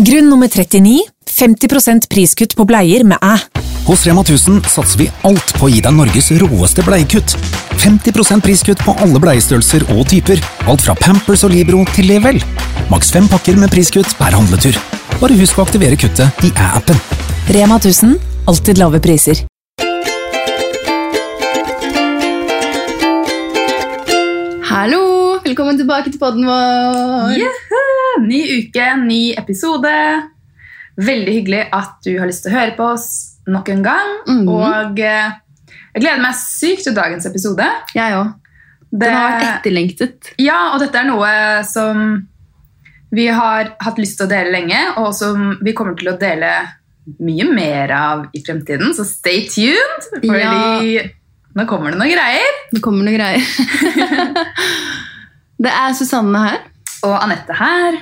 Grunn nummer 39 50% priskutt på bleier med æ. Hos Rema 1000 satser vi alt på å gi deg Norges råeste bleiekutt. 50% priskutt på alle bleiestørrelser og typer. Alt fra Pampers og Libro til Level. Maks fem pakker med priskutt per handletur. Bare husk å aktivere kuttet i æ-appen. Rema 1000 alltid lave priser. Hallo! Velkommen tilbake til podden vår. Juhu! Ny uke, ny episode. Veldig hyggelig at du har lyst til å høre på oss nok en gang. Mhm. Og eh, jeg gleder meg sykt til dagens episode. Jeg òg. Den har vært etterlengtet. Ja, og dette er noe som vi har hatt lyst til å dele lenge, og som vi kommer til å dele mye mer av i fremtiden. Så stay tuned, fordi nå kommer det noen greier. Det kommer noen greier. det er Susanne her. Og Anette her.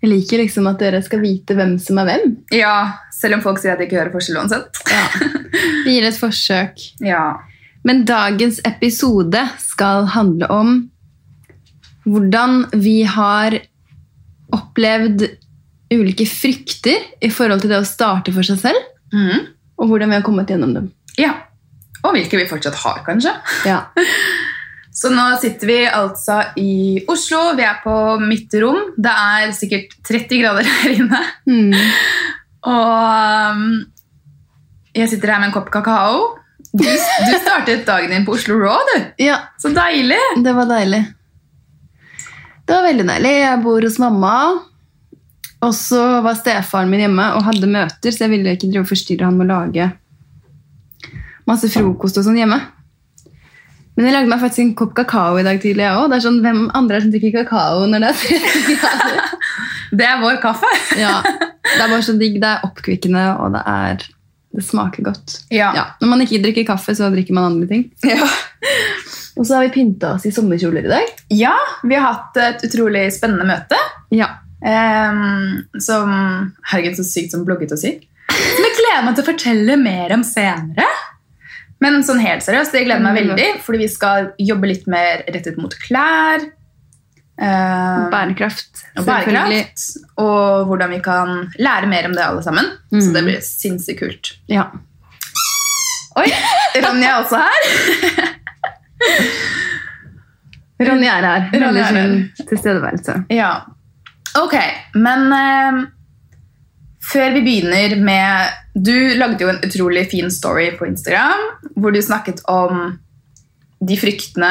Jeg liker liksom at dere skal vite hvem som er hvem. Ja, selv om folk sier at de ikke hører forskjell uansett. Vi gir et forsøk. Ja. Men dagens episode skal handle om hvordan vi har opplevd ulike frykter i forhold til det å starte for seg selv, Mm. og hvordan vi har kommet gjennom dem. ja. Og hvilke vi fortsatt har, kanskje. Ja. Så nå sitter vi altså i Oslo. Vi er på mitt rom. Det er sikkert 30 grader her inne. Mm. Og um, jeg sitter her med en kopp kakao. Du, du startet dagen din på Oslo Raw, du. ja, Så deilig. det var deilig. Det var veldig deilig. Jeg bor hos mamma. Og så var stefaren min hjemme og hadde møter, så jeg ville ikke drive og forstyrre han med å lage masse frokost og sånn hjemme. Men jeg lagde meg faktisk en kopp kakao i dag tidlig. jeg også. Det er sånn, Hvem andre er som drikker kakao når det er 30 grader? Det er vår kaffe. Ja, Det er bare så digg. Det er oppkvikkende, og det, er, det smaker godt. Ja. Ja, Når man ikke drikker kaffe, så drikker man andre ting. Ja. Og så har vi pynta oss i sommerkjoler i dag. ja, vi har hatt et utrolig spennende møte. Ja, Um, som Herregud, så sykt som blogget å si. Som jeg gleder meg til å fortelle mer om senere. Men sånn helt seriøst, det gleder meg Mm. veldig, fordi vi skal jobbe litt mer rettet mot klær. um, Bærekraft. og bærekraft. Og hvordan vi kan lære mer om det, alle sammen. Så Mm. det blir sinnssykt kult. Ja. Oi, Ronja er også her. Ronny er her. Veldig er her. her. tilstedeværelse. Ja. Ok, men eh, før vi begynner med Du lagde jo en utrolig fin story på Instagram hvor du snakket om de fryktene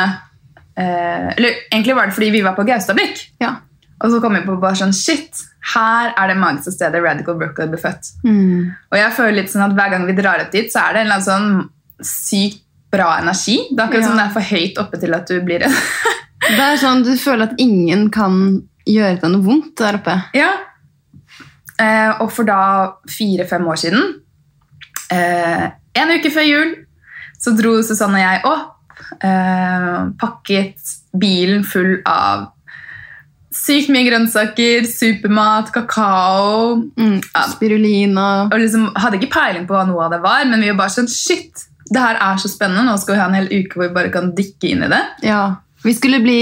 eh, Eller egentlig var det fordi vi var på Gaustablikk. Ja. Og så kom vi på bare sånn Shit, her er det magiske stedet Radical Brooklyn ble født. Mm. Og jeg føler litt sånn at hver gang vi drar opp dit, så er det en eller annen sånn sykt bra energi. Det er akkurat Ja. som det er for høyt oppe til at du blir redd. Det er sånn, Du føler at ingen kan gjøre deg noe vondt der oppe. Ja. Eh, og for da fire-fem år siden, eh, en uke før jul, så dro Susanne og jeg opp, eh, pakket bilen full av sykt mye grønnsaker, supermat, kakao. Mm. Spirulina. Og liksom hadde ikke peiling på hva noe av det var, men vi var bare sånn Shit, det her er så spennende. Nå skal vi ha en hel uke hvor vi bare kan dykke inn i det. Ja. Vi skulle bli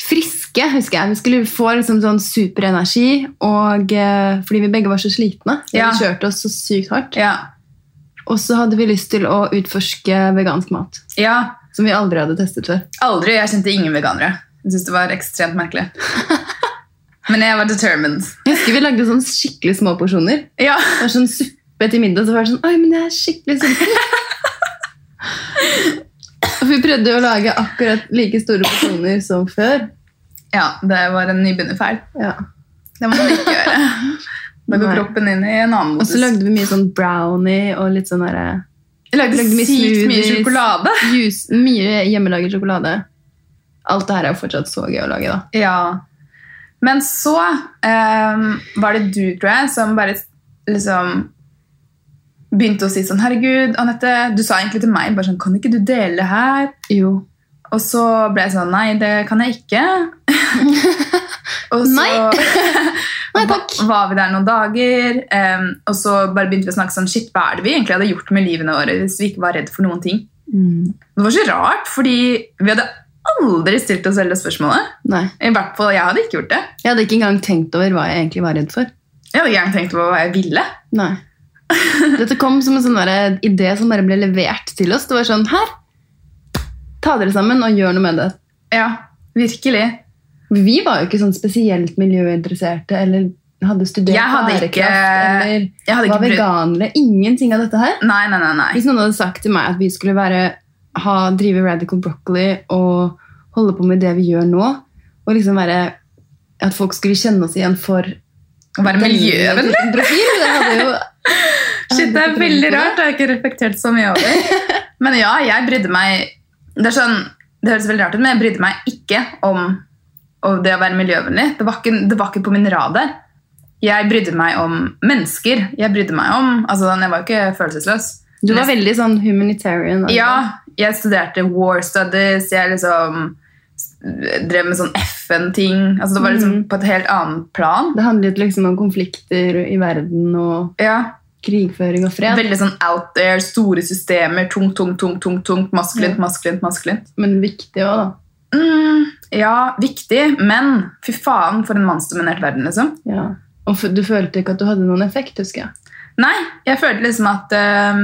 friske, husker jeg. Vi skulle få liksom sånn superenergi, og, eh, fordi vi begge var så slitne. Vi Ja. kjørte oss så sykt hardt. Ja. Og så hadde vi lyst til å utforske vegansk mat, ja. som vi aldri hadde testet før. Aldri. Jeg kjente ingen veganere. Jeg syntes det var ekstremt merkelig. Men jeg var determined. Jeg husker vi lagde sånn skikkelig små porsjoner. Ja. Det var sånn suppe til middag, så var det sånn Oi, men jeg er skikkelig sulten. Vi prøvde å lage akkurat like store porsjoner som før. Ja, det var en nybegynnerfeil. Ja. Det må man ikke gjøre. Da går Nei. kroppen inn i en annen modus. Og så lagde vi mye sånn brownie og litt sånn derre Jeg lagde lagde mye sykt mye sjokolade. juice, Mye hjemmelaget sjokolade. Alt det her er jo fortsatt så gøy å lage, da. Ja. Men så um, var det du, tror jeg, som bare liksom begynte å si sånn Herregud, Anette, du sa egentlig til meg bare sånn Kan ikke du dele det her? Jo. Og så ble jeg sånn Nei, det kan jeg ikke. og så Nei. Var vi der noen dager, um, og så bare begynte vi å snakke sånn Shit, hva er det vi egentlig hadde gjort med livene våre hvis vi ikke var redd for noen ting? Mm. Det var så rart, fordi vi hadde aldri stilt oss selv det spørsmålet. Nei. I hvert fall, jeg hadde ikke gjort det. Jeg hadde ikke engang tenkt over hva jeg egentlig var redd for. Jeg hadde ikke engang tenkt over hva jeg ville. Nei. Dette kom som en sånn idé som bare ble levert til oss. Det var sånn Her! Ta dere sammen og gjør noe med det. Ja, virkelig. Vi var jo ikke sånn spesielt miljøinteresserte eller hadde studert Jeg hadde ikke- bærekraft eller jeg hadde var veganere. Ingenting av dette her. Nei, nei, nei. nei. Hvis noen hadde sagt til meg at vi skulle være, ha, drive Radical Broccoli og holde på med det vi gjør nå, og liksom være at folk skulle kjenne oss igjen for Å være miljøvennlig? det Shit, det er veldig rart. Det har jeg ikke reflektert så mye over. Men ja, jeg brydde meg Det sånn, det høres veldig rart ut, men jeg brydde meg ikke om, om det å være miljøvennlig. Det var, ikke, det var ikke på min radar. Jeg brydde meg om mennesker. Jeg brydde meg om, altså Jeg var jo ikke følelsesløs. Du var veldig sånn humanitarian. Ja, jeg studerte war studies. Jeg liksom drev med sånn FN-ting. Altså Det var liksom mm. på et helt annet plan. Det handlet liksom om konflikter i verden og Ja, krigføring og fred. Veldig sånn out there, store systemer, tungt, tungt, tungt, tungt, tungt maskulint, Ja. maskulint, maskulint. Men viktig òg, da. Mm, ja, viktig, men fy faen for en mannsdominert verden, liksom. Ja. Og du følte ikke at du hadde noen effekt, husker jeg. Nei, jeg følte liksom at uh,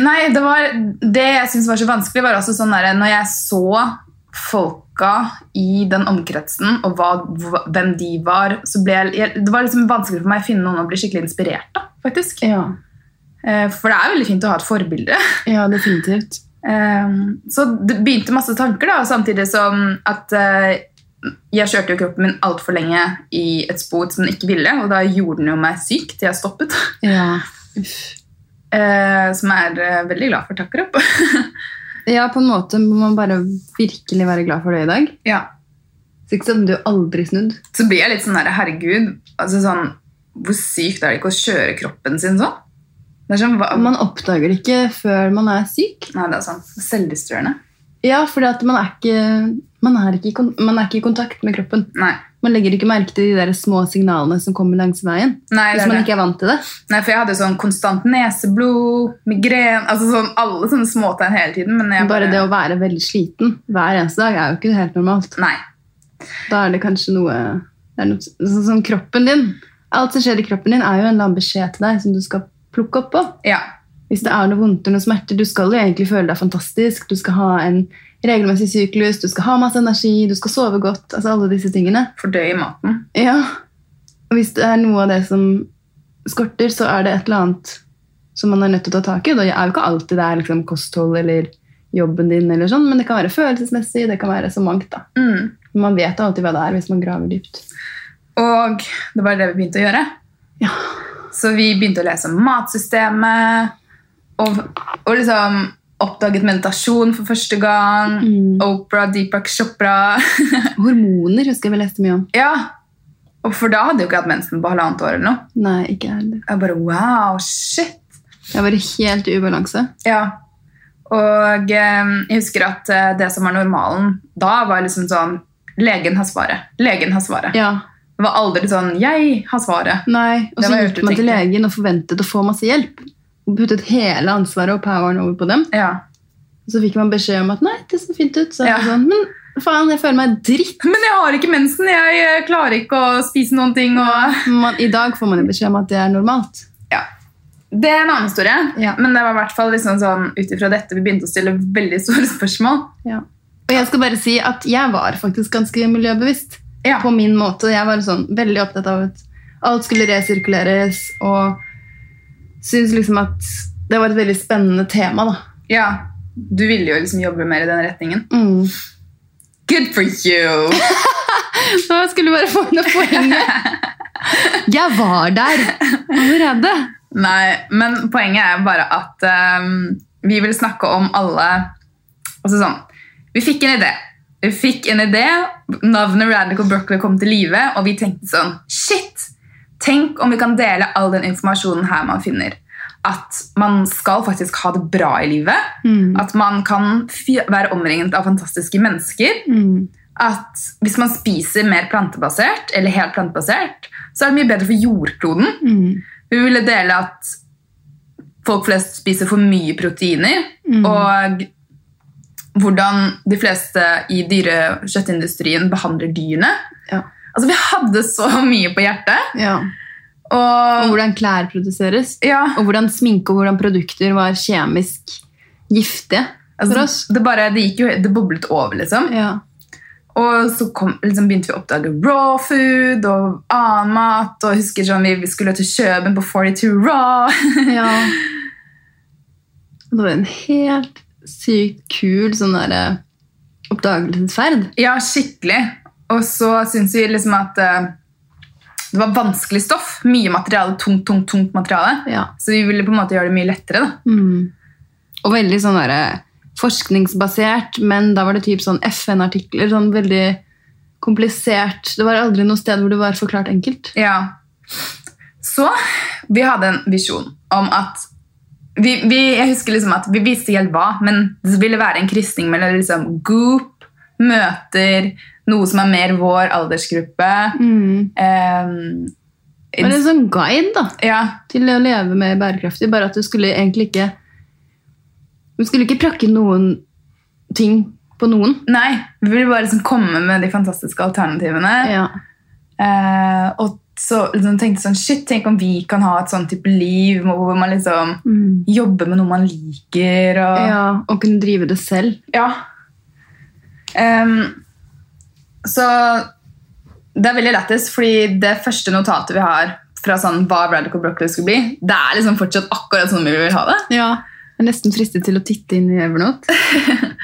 Nei, det var Det jeg syntes var så vanskelig, var også sånn der Når jeg så folka i den omkretsen, og hva, hvem de var, så ble jeg, Det var liksom vanskelig for meg å finne noen å bli skikkelig inspirert av, faktisk. Ja, Eh, For det er veldig fint å ha et forbilde. ja definitivt. Ehm, Så det begynte masse tanker, da, samtidig som at eh, jeg kjørte jo kroppen min altfor lenge i et spor som den ikke ville, og da gjorde den jo meg syk til jeg stoppet. Ja. Eh, Som jeg er veldig glad for. Takker opp. ja, på en måte må man bare virkelig være glad for det i dag. ja. Så ikke sånn du aldri snudd. Så blir jeg litt sånn der, herregud, altså sånn, hvor sykt er det ikke å kjøre kroppen sin sånn? Sånn, hva? Man oppdager det ikke før man er syk. Nei, det er sånn selvdestruerende. Ja, for man man man er ikke i kontakt med kroppen. Nei. Man legger ikke merke til de der små signalene som kommer langs veien. Nei, Hvis man det. ikke er vant til det. Nei, for jeg hadde sånn konstant neseblod, migren, altså sånn alle sånne småtegn hele tiden. Men jeg Bare det å være veldig sliten hver eneste dag er jo ikke helt normalt. Nei. Da er det kanskje noe, det noe sånn som kroppen din. Alt som skjer i kroppen din, er jo en eller annen beskjed til deg som du skal plukke opp på. Ja. Hvis det er noe vondt eller noe smerter, du skal jo egentlig føle deg fantastisk. Du skal ha en regelmessig syklus, du skal ha masse energi, du skal sove godt. altså alle disse tingene. Fordøye maten. Ja. Og hvis det er noe av det som skorter, så er det et eller annet som man er nødt til å ta tak i. Det er jo ikke alltid det er liksom kosthold eller jobben din, eller sånn, men det kan være følelsesmessig, det kan være så mangt. da. Mm. Man vet alltid hva det er hvis man graver dypt. Og det var det vi begynte å gjøre. Ja. Så vi begynte å lese om matsystemet, og, og liksom oppdaget meditasjon for første gang. Mm. Oprah, Deepak Chopra. Hormoner husker jeg vi leste mye om. ja. Og for da hadde jeg jo ikke hatt mensen på halvannet år eller noe. Nei, ikke heller. Jeg bare, wow, shit. Jeg var helt i ubalanse. Ja. Og eh, jeg husker at eh, det som var normalen da, var liksom sånn Legen har svaret. Legen har svaret. Ja, Det var aldri sånn Jeg har svaret. nei. Og så gikk man til legen og forventet å få masse hjelp. Puttet hele ansvaret og poweren over på dem. Ja. Og så fikk man beskjed om at nei, det ser fint ut. Så Ja. sånn, men faen, jeg føler meg dritt. Men jeg har ikke mensen. Jeg eh, klarer ikke å spise noen ting. Og... Man, I dag får man jo beskjed om at det er normalt. Ja. Det er en annen historie, Ja. men det var i hvert fall liksom sånn, ut ifra dette vi begynte å stille veldig store spørsmål. Ja. Og jeg skal bare si at jeg var faktisk ganske miljøbevisst Ja. på min måte. Jeg var sånn veldig opptatt av at alt skulle resirkuleres, og syntes liksom at det var et veldig spennende tema. da. ja. Du ville jo liksom jobbe mer i den retningen. Mm. Good for you! Nå skulle du bare få noe poenget. Jeg var der allerede. Nei, men poenget er bare at um, vi vil snakke om alle altså sånn, Vi fikk en idé. Vi fikk en idé, Navnet Radical Broccoli kom til live, og vi tenkte sånn Shit! Tenk om vi kan dele all den informasjonen her man finner. At man skal faktisk ha det bra i livet. Mm. At man kan være omringet av fantastiske mennesker. Mm. At hvis man spiser mer plantebasert, eller helt plantebasert, så er det mye bedre for jordkloden. Mm. Vi ville dele at folk flest spiser for mye proteiner, Mm. og hvordan de fleste i dyre- kjøttindustrien behandler dyrene. Ja. Altså, vi hadde så mye på hjertet. Ja. Og Og hvordan klær produseres. ja, Og hvordan sminke og hvordan produkter var kjemisk giftige for altså, oss. det, bare, det jo det boblet over, liksom. Ja. Og så kom, liksom, begynte vi å oppdage raw food og annen mat. Og husker sånn, vi, vi skulle til Kjøben på 42 Raw. ja. Det var en helt sykt kul sånn derre oppdagelsesferd. ja, skikkelig. Og så syns vi liksom at eh, det var vanskelig stoff. Mye materiale, tungt, tungt, tungt materiale. Ja. Så vi ville på en måte gjøre det mye lettere. Mm. Og veldig sånn der, forskningsbasert, men da var det typ sånn FN-artikler. Sånn veldig komplisert. Det var aldri noe sted hvor det var forklart enkelt. Ja. Så vi hadde en visjon om at vi, vi, Jeg husker liksom at vi visste helt hva, men det ville være en krysning mellom liksom Goop møter noe som er mer vår aldersgruppe. Mm. Um, Det en sånn guide da, ja, til å leve mer bærekraftig, bare at du skulle egentlig ikke Du skulle ikke prakke noen ting på noen. Nei, vi ville bare liksom komme med de fantastiske alternativene. Ja. Eh, og så liksom tenkte sånn, shit, tenk om vi kan ha et sånn type liv hvor man liksom Mm. jobber med noe man liker. Og, ja. Og kunne drive det selv. Ja. Ehm, så det er veldig lettest, fordi det første notatet vi har fra sånn hva Radical Broccoli skulle bli, det er liksom fortsatt akkurat sånn vi vil ha det. Ja. Jeg er nesten fristet til å titte inn i Evernote.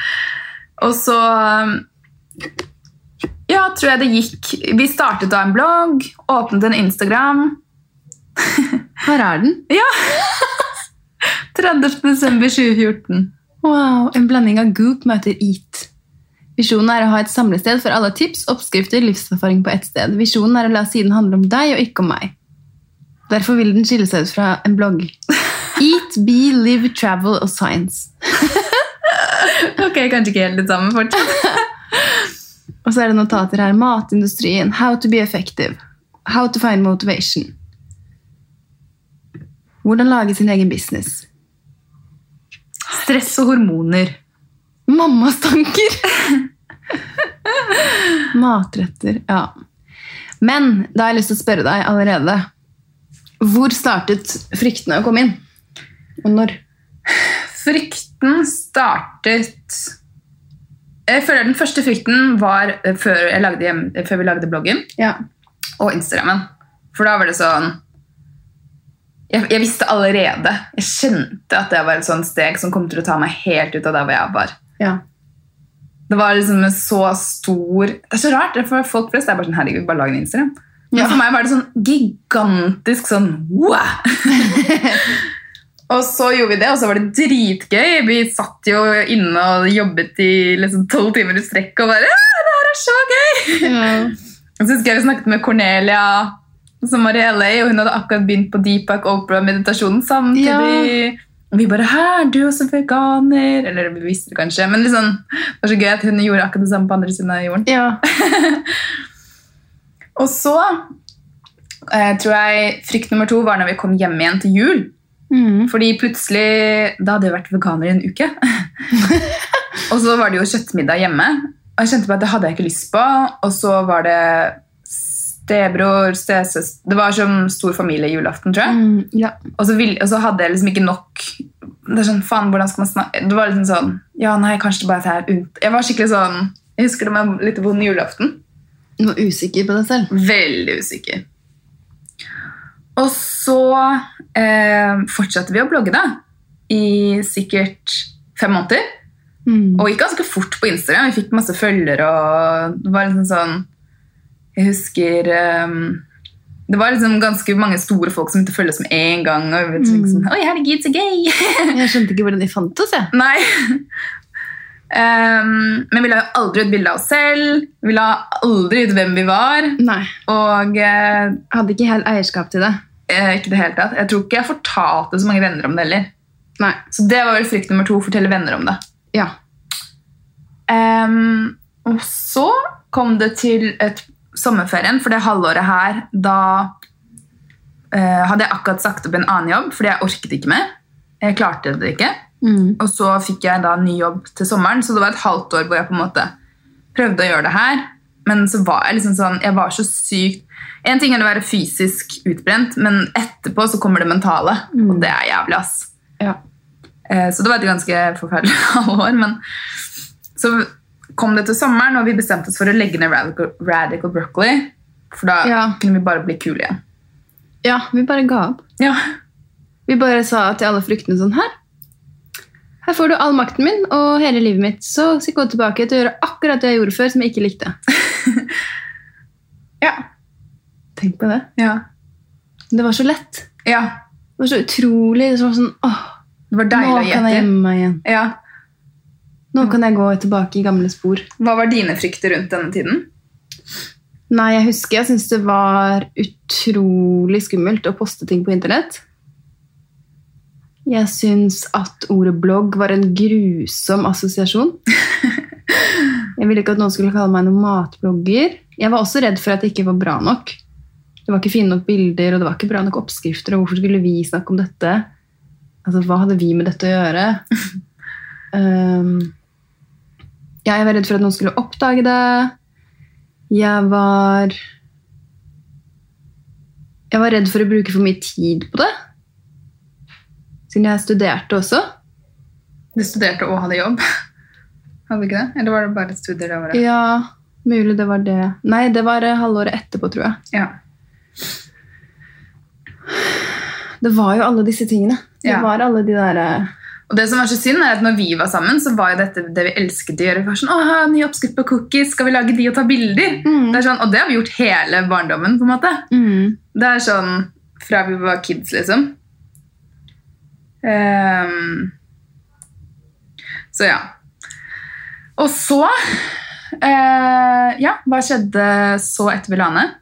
Og så Ja, tror jeg det gikk Vi startet da en blogg, åpnet en Instagram. Her er den. 30. desember 2014. Wow, En blanding av Goop møter Eat. Visjonen er å ha et samlested for alle tips, oppskrifter, livserfaring på ett sted. Visjonen er å la siden handle om deg og ikke om meg. Derfor vil den skille seg ut fra en blogg. Eat, be, live, travel og science. Ok, kanskje ikke helt det samme fortsatt. Og så er det notater her. Matindustrien. How to be effective. How to find motivation. Hvordan lage sin egen business. Stress og hormoner. Mammas tanker! Matretter, ja. Men da har jeg lyst til å spørre deg allerede. Hvor startet fryktene å komme inn? Og når? Frykten startet Jeg føler den første frykten var eh, før, lagde før vi lagde bloggen Ja. og Instagrammen. For da var det sånn jeg, jeg visste allerede Jeg kjente at det var et sånt steg som kom til å ta meg helt ut av der hvor jeg var. ja. Det var liksom en så stor Det er så rart, for folk flest er bare sånn Herregud, bare lag en Instagram. Men Ja. for meg var det sånn gigantisk sånn wow! og så gjorde vi det, og så var det dritgøy. Vi satt jo inne og jobbet i liksom tolv timer i strekk og bare «Ja, Det her er så gøy! Og så husker jeg vi snakket med Cornelia, som var i LA, og hun hadde akkurat begynt på Deepak Opera-meditasjonen samtidig. Og vi bare 'Hæ, er du også veganer?' Eller vi visste det kanskje, men liksom, det var så gøy at hun gjorde akkurat det samme på andre siden av jorden. ja. Og så eh, tror jeg frykt nummer to var når vi kom hjem igjen til jul. Mm. Fordi plutselig Da hadde jeg vært veganer i en uke. og så var det jo kjøttmiddag hjemme. Og jeg kjente på at det hadde jeg ikke lyst på. Og så var det stebror, stesøster Det var som stor familie julaften, tror jeg. Mm, ja. Og så, vil, og så hadde jeg liksom ikke nok Det er sånn, faen, hvordan skal man snakke Det var liksom sånn Ja, nei, kanskje det bare er unt... Jeg var skikkelig sånn Jeg husker det var litt vond julaften. Du var usikker på deg selv. Veldig usikker. Og så eh, fortsatte vi å blogge, da. I sikkert fem måneder. Mm. Og gikk ganske fort på Instagram. Vi fikk masse følgere. og Det var liksom sånn Jeg husker um, Det var liksom ganske mange store folk som begynte å følge oss med en gang. Og vi vet liksom, Oi, herregud, så gøy! Jeg skjønte ikke hvordan de fant oss. jeg. Nei. Um, men vi la jo aldri ut bilde av oss selv. Vi la aldri ut hvem vi var. Nei. Og uh, Hadde ikke helt eierskap til det. Uh, ikke det hele tatt. Jeg tror ikke jeg fortalte så mange venner om det heller. Nei. Så det var vel frykt nummer to. Fortelle venner om det. Ja. Um, og så kom det til et sommerferien, for det halvåret her, da eh, hadde jeg akkurat sagt opp en annen jobb, fordi jeg orket ikke mer. Jeg klarte det ikke. Mm. Og så fikk jeg da ny jobb til sommeren, så det var et halvt år hvor jeg på en måte prøvde å gjøre det her. Men så var jeg liksom sånn Jeg var så sykt En ting er å være fysisk utbrent, men etterpå så kommer det mentale. Og det er jævlig, ass. Ja. Eh, Så det var et ganske forferdelig halvår. Men så kom det til sommeren, og vi bestemte oss for å legge ned Radical, Radical Broccoli. For da Ja. kunne vi bare bli kule igjen. ja, vi bare ga opp. Ja. Vi bare sa til alle fruktene sånn her. Her får du all makten min og hele livet mitt, så skal jeg gå tilbake til å gjøre akkurat det jeg gjorde før, som jeg ikke likte. Ja. Tenk på det. ja. Det var så lett. ja. Det var så utrolig. Det var sånn, åh, Det var nå deilig å kan jeg gjemme meg igjen. Ja. Nå kan jeg gå tilbake i gamle spor. Hva var dine frykter rundt denne tiden? Nei, jeg husker jeg syntes det var utrolig skummelt å poste ting på internett. Jeg syns at ordet blogg var en grusom assosiasjon. Jeg ville ikke at noen skulle kalle meg noen matblogger. Jeg var også redd for at det ikke var bra nok. Det var ikke fine nok bilder, og det var ikke bra nok oppskrifter. Og hvorfor skulle vi snakke om dette? Altså, Hva hadde vi med dette å gjøre? Um, jeg var redd for at noen skulle oppdage det. Jeg var Jeg var redd for å bruke for mye tid på det. Siden jeg studerte også. Du studerte og hadde jobb. Hadde du ikke det? Eller var det bare studier det året? Ja, mulig det var det. Nei, det var eh, halvåret etterpå, tror jeg. Ja. Det var jo alle disse tingene. Det Ja. var alle de der eh, Og det som var så synd er at når vi var sammen, så var jo dette det vi elsket å gjøre. Vi var sånn, Åh, ny oppskrift på cookies, skal vi lage de og ta bilder? Mm. Det er sånn, og det har vi gjort hele barndommen, på en måte. mm. Det er sånn fra vi var kids, liksom. Um, så ja. Og så uh, Ja, hva skjedde så etter vi la ned?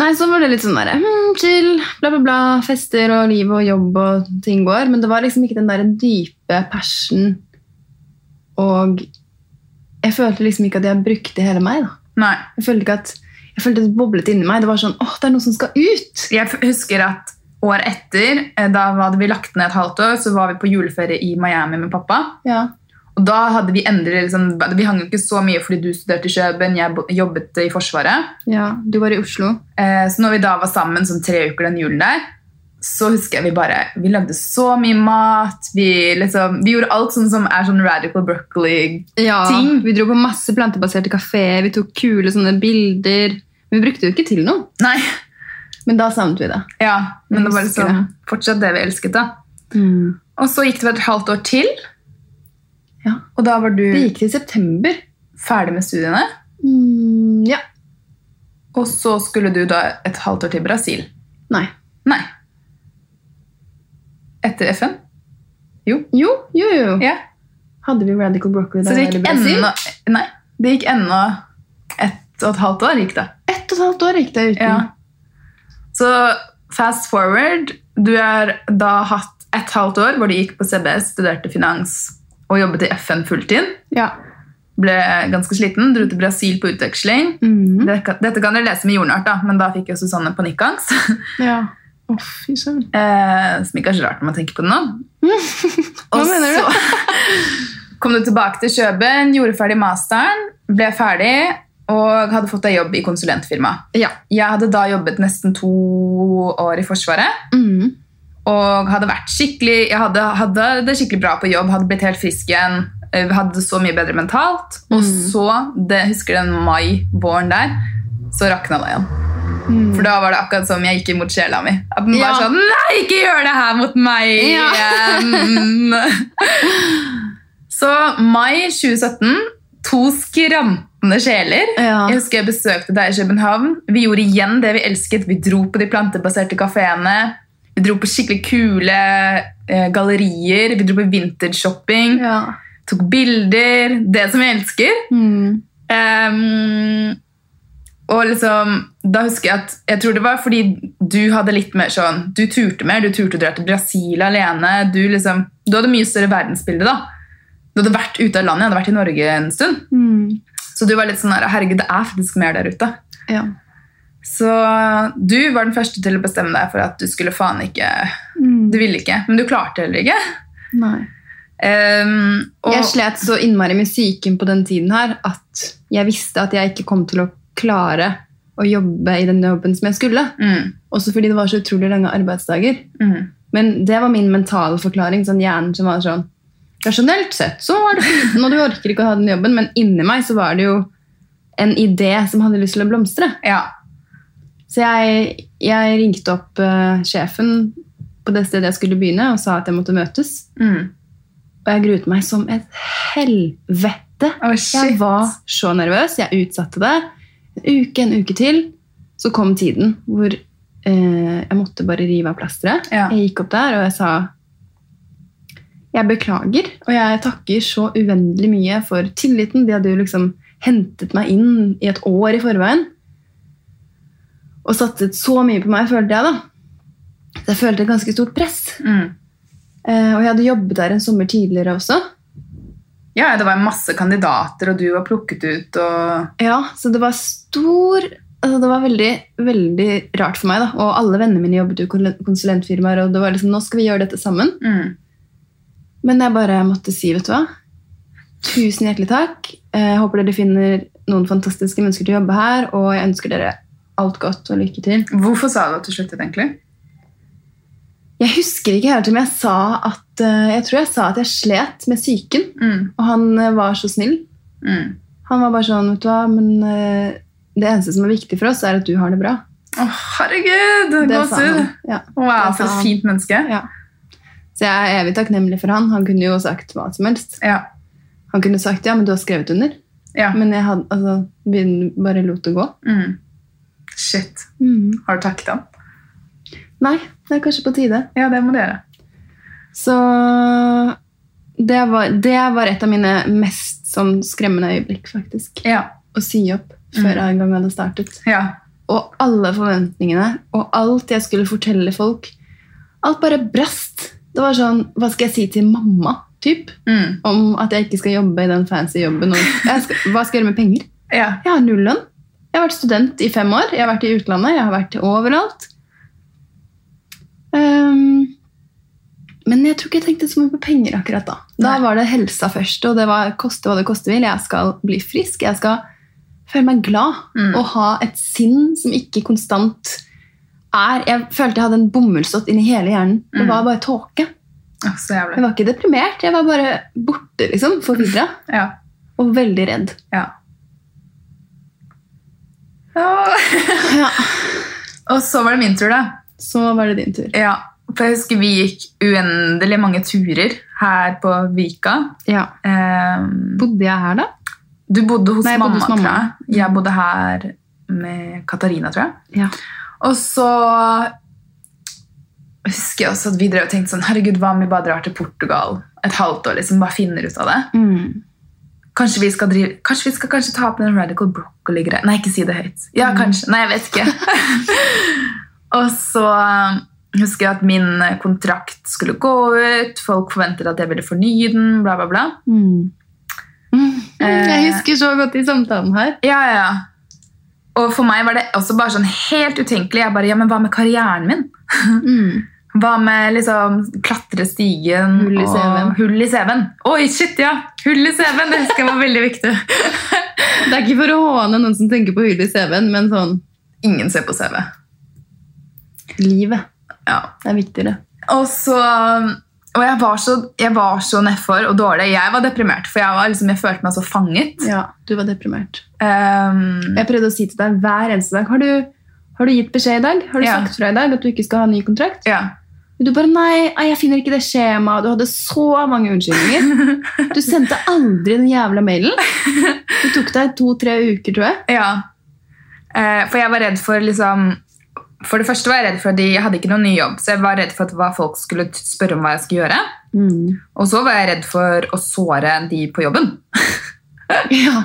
Nei, så var det litt sånn der, hmm, chill, bla bla bla, fester og liv og jobb og ting går. Men det var liksom ikke den der dype passion. Og jeg følte liksom ikke at jeg brukte hele meg. da. Nei. Jeg følte ikke at jeg følte det boblet inni meg. Det var sånn, åh, det er noe som skal ut! Jeg husker at år etter, eh, da hadde vi lagt ned et halvt år, så var vi på juleferie i Miami med pappa. Ja. Og da hadde vi endret, liksom, Vi hang jo ikke så mye fordi du studerte i Kjøben, jeg jobbet i Forsvaret. ja, du var i Oslo. Eh, så når vi da var sammen sånn tre uker den julen der, så husker jeg vi bare Vi lagde så mye mat. Vi, liksom, vi gjorde alt sånn som er sånn radical broccoli. Ja, Ting. Vi dro på masse plantebaserte kaféer, vi tok kule sånne bilder. Men vi brukte jo ikke til noe. Nei, Men da savnet vi det. ja, men det var liksom fortsatt det vi elsket. da. Og så gikk det et halvt år til, Ja. og da var du Det gikk til september. ferdig med studiene. Mm, ja. Og så skulle du da et halvt år til Brasil. Nei. Nei. Etter FN? Jo. Jo, jo, jo. Ja. Hadde vi Radical Broccoli Så da det gikk enda Nei, det gikk enda ett og et halvt år. gikk det. Ett og et halvt år gikk det uten. Ja. Så fast forward. Du har da hatt et halvt år hvor du gikk på CBS, studerte finans og jobbet i FN fulltid. Ja. Ble ganske sliten, dro til Brasil på utveksling. Mm. Dette, Dette kan dere lese med jordnart, da, men da fikk jo Susanne panikkangst. ja. Oh, fy søren. Eh, som ikke er så rart når man tenker på det nå. Hva Og mener du? så kom du tilbake til Kjøben, gjorde ferdig masteren, ble ferdig og hadde fått deg jobb i konsulentfirma. Ja. Jeg hadde da jobbet nesten to år i Forsvaret. Mhm. Og hadde vært skikkelig Jeg hadde, hadde det skikkelig bra på jobb, hadde blitt helt frisk igjen. eh, Hadde det så mye bedre mentalt. Og så, det, husker den mai-våren der, så rakna det igjen. For da var det akkurat som jeg gikk imot sjela mi. At den Ja. var sånn Nei, ikke gjør det her mot meg Ja. igjen! så mai 2017, to skrantende sjeler. Ja. Jeg husker jeg besøkte deg i København. Vi gjorde igjen det vi elsket. Vi dro på de plantebaserte kafeene. Vi dro på skikkelig kule eh, gallerier. Vi dro på vintage-shopping. Ja. Tok bilder. Det som jeg elsker. Mm. Um, og liksom, da husker jeg at Jeg tror det var fordi du hadde litt mer sånn Du turte mer. Du turte å dra til Brasil alene. Du, liksom, du hadde mye større verdensbilde. da. Du hadde vært ute av landet. Jeg hadde vært i Norge en stund. Mm. Så du var litt sånn der, herregud, det er faktisk mer der ute. Ja. Så du var den første til å bestemme deg for at du skulle faen ikke Mhm. Du ville ikke, men du klarte heller ikke. Nei. Um, og, Jeg slet så innmari med psyken på den tiden her at jeg visste at jeg ikke kom til å klare å jobbe i den jobben som jeg skulle. mm, Også fordi det var så utrolig lange arbeidsdager. mm, Men det var min mentale forklaring. sånn Hjernen som var sånn Rasjonelt sett så var det fint, og du orker ikke å ha den jobben, men inni meg så var det jo en idé som hadde lyst til å blomstre. ja. Så jeg, jeg ringte opp uh, sjefen på det stedet jeg skulle begynne, og sa at jeg måtte møtes. Mm. Og jeg gruet meg som et helvete. Oh. Jeg var så nervøs. Jeg utsatte det. En uke, en uke til. Så kom tiden hvor uh, jeg måtte bare rive av plasteret. Ja. Jeg gikk opp der og jeg sa jeg beklager, og jeg takker så uendelig mye for tilliten. De hadde jo liksom hentet meg inn i et år i forveien. Og satset så mye på meg, følte jeg da. Så jeg følte et ganske stort press. Mm. Eh, og jeg hadde jobbet der en sommer tidligere også. ja, det var masse kandidater, og du var plukket ut, og Ja, så det var stor altså Det var veldig, veldig rart for meg. da, Og alle vennene mine jobbet jo i konsulentfirmaer, og det var liksom, nå skal vi gjøre dette sammen. mm. Men jeg bare måtte si, vet du hva Tusen hjertelig takk. Jeg håper dere finner noen fantastiske mennesker til å jobbe her, og jeg ønsker dere alt godt og lykke til. Hvorfor sa du at du sluttet, egentlig? Jeg husker ikke helt om jeg sa at eh, Jeg tror jeg sa at jeg slet med psyken, Mm. og han eh, var så snill. Mm. Han var bare sånn, vet du hva, men eh, det eneste som er viktig for oss, er at du har det bra. Å, herregud! Det sa Gåsehud! Ja. Wow, for et fint menneske. Ja. Så jeg er evig takknemlig for han. Han kunne jo sagt hva som helst. Ja. Han kunne sagt ja, men du har skrevet under. ja. Men jeg hadde, altså, bare lot det gå. Mm. Shit. Har du takket ham? Nei, det er kanskje på tide. Ja, det må du gjøre. Så det var, det var et av mine mest sånn, skremmende øyeblikk, faktisk. Ja. Å si opp før jeg engang hadde startet. ja. Og alle forventningene og alt jeg skulle fortelle folk, alt bare brast. Det var sånn Hva skal jeg si til mamma? Typ, Mm. om at jeg ikke skal jobbe i den fancy jobben. Og skal, hva skal jeg gjøre med penger? ja. Jeg har null lønn. Jeg har vært student i fem år. Jeg har vært i utlandet. Jeg har vært overalt. Um, men jeg tror ikke jeg tenkte så mye på penger akkurat da. Da var det helsa først, og det var koste hva det koste vil. Jeg skal bli frisk. Jeg skal føle meg glad Mm. og ha et sinn som ikke konstant er Jeg følte jeg hadde en bomullsdott inni hele hjernen. Det Mm. var bare tåke. Jeg var ikke deprimert. Jeg var bare borte, liksom. Forvirra. Ja. Og veldig redd. ja. Ja. Og så var det min tur, da. Så var det din tur. Ja. For jeg husker vi gikk uendelig mange turer her på Vika. Ja. Ehm, Bodde jeg her, da? du bodde hos Nei, mamma, bodde hos mamma. tror jeg. Jeg bodde her med Katarina, tror jeg. Ja. Og så husker jeg også at vi drev og tenkte sånn Herregud, hva om vi bare drar til Portugal et halvt år? liksom Bare finner ut av det. Mm. Kanskje vi skal drive Kanskje vi skal kanskje ta opp den radical broccoli-greia Nei, ikke si det høyt. Ja, kanskje. Nei, jeg vet ikke. og så um, husker jeg at min kontrakt skulle gå ut. Folk forventet at jeg ville fornye den. Bla, bla, bla. Mm. Mm. Eh. Jeg husker så godt i samtalen her. Ja, ja, ja. Og for meg var det også bare sånn helt utenkelig. Jeg bare, ja, men Hva med karrieren min? Mm. Hva med liksom klatre stigen Hull i CV-en. Hull i CV-en. Oi, shit, ja! Hull i CV-en, det husker jeg var veldig viktig. Det er ikke for å håne noen som tenker på hull i CV-en, men sånn Ingen ser på CV. livet Ja. Det er viktigere. Og så Og jeg var så, jeg var så nedfor og dårlig. Jeg var deprimert, for jeg, var liksom, jeg følte meg så fanget. Ja, du var deprimert. Um, Jeg prøvde å si til deg hver eneste dag Har du, har du gitt beskjed i dag? Har du Ja. sagt fra i dag at du ikke skal ha ny kontrakt? ja. Du bare nei, jeg finner ikke det skjemaet. Du hadde så mange unnskyldninger. Du sendte aldri den jævla mailen. Det tok deg to-tre uker, tror jeg. ja. Eh, for jeg var redd for liksom For det første var jeg redd for at de- jeg hadde ikke noen ny jobb, så jeg var redd for hva folk skulle spørre om hva jeg skulle gjøre. Mm. Og så var jeg redd for å såre de på jobben. Ja,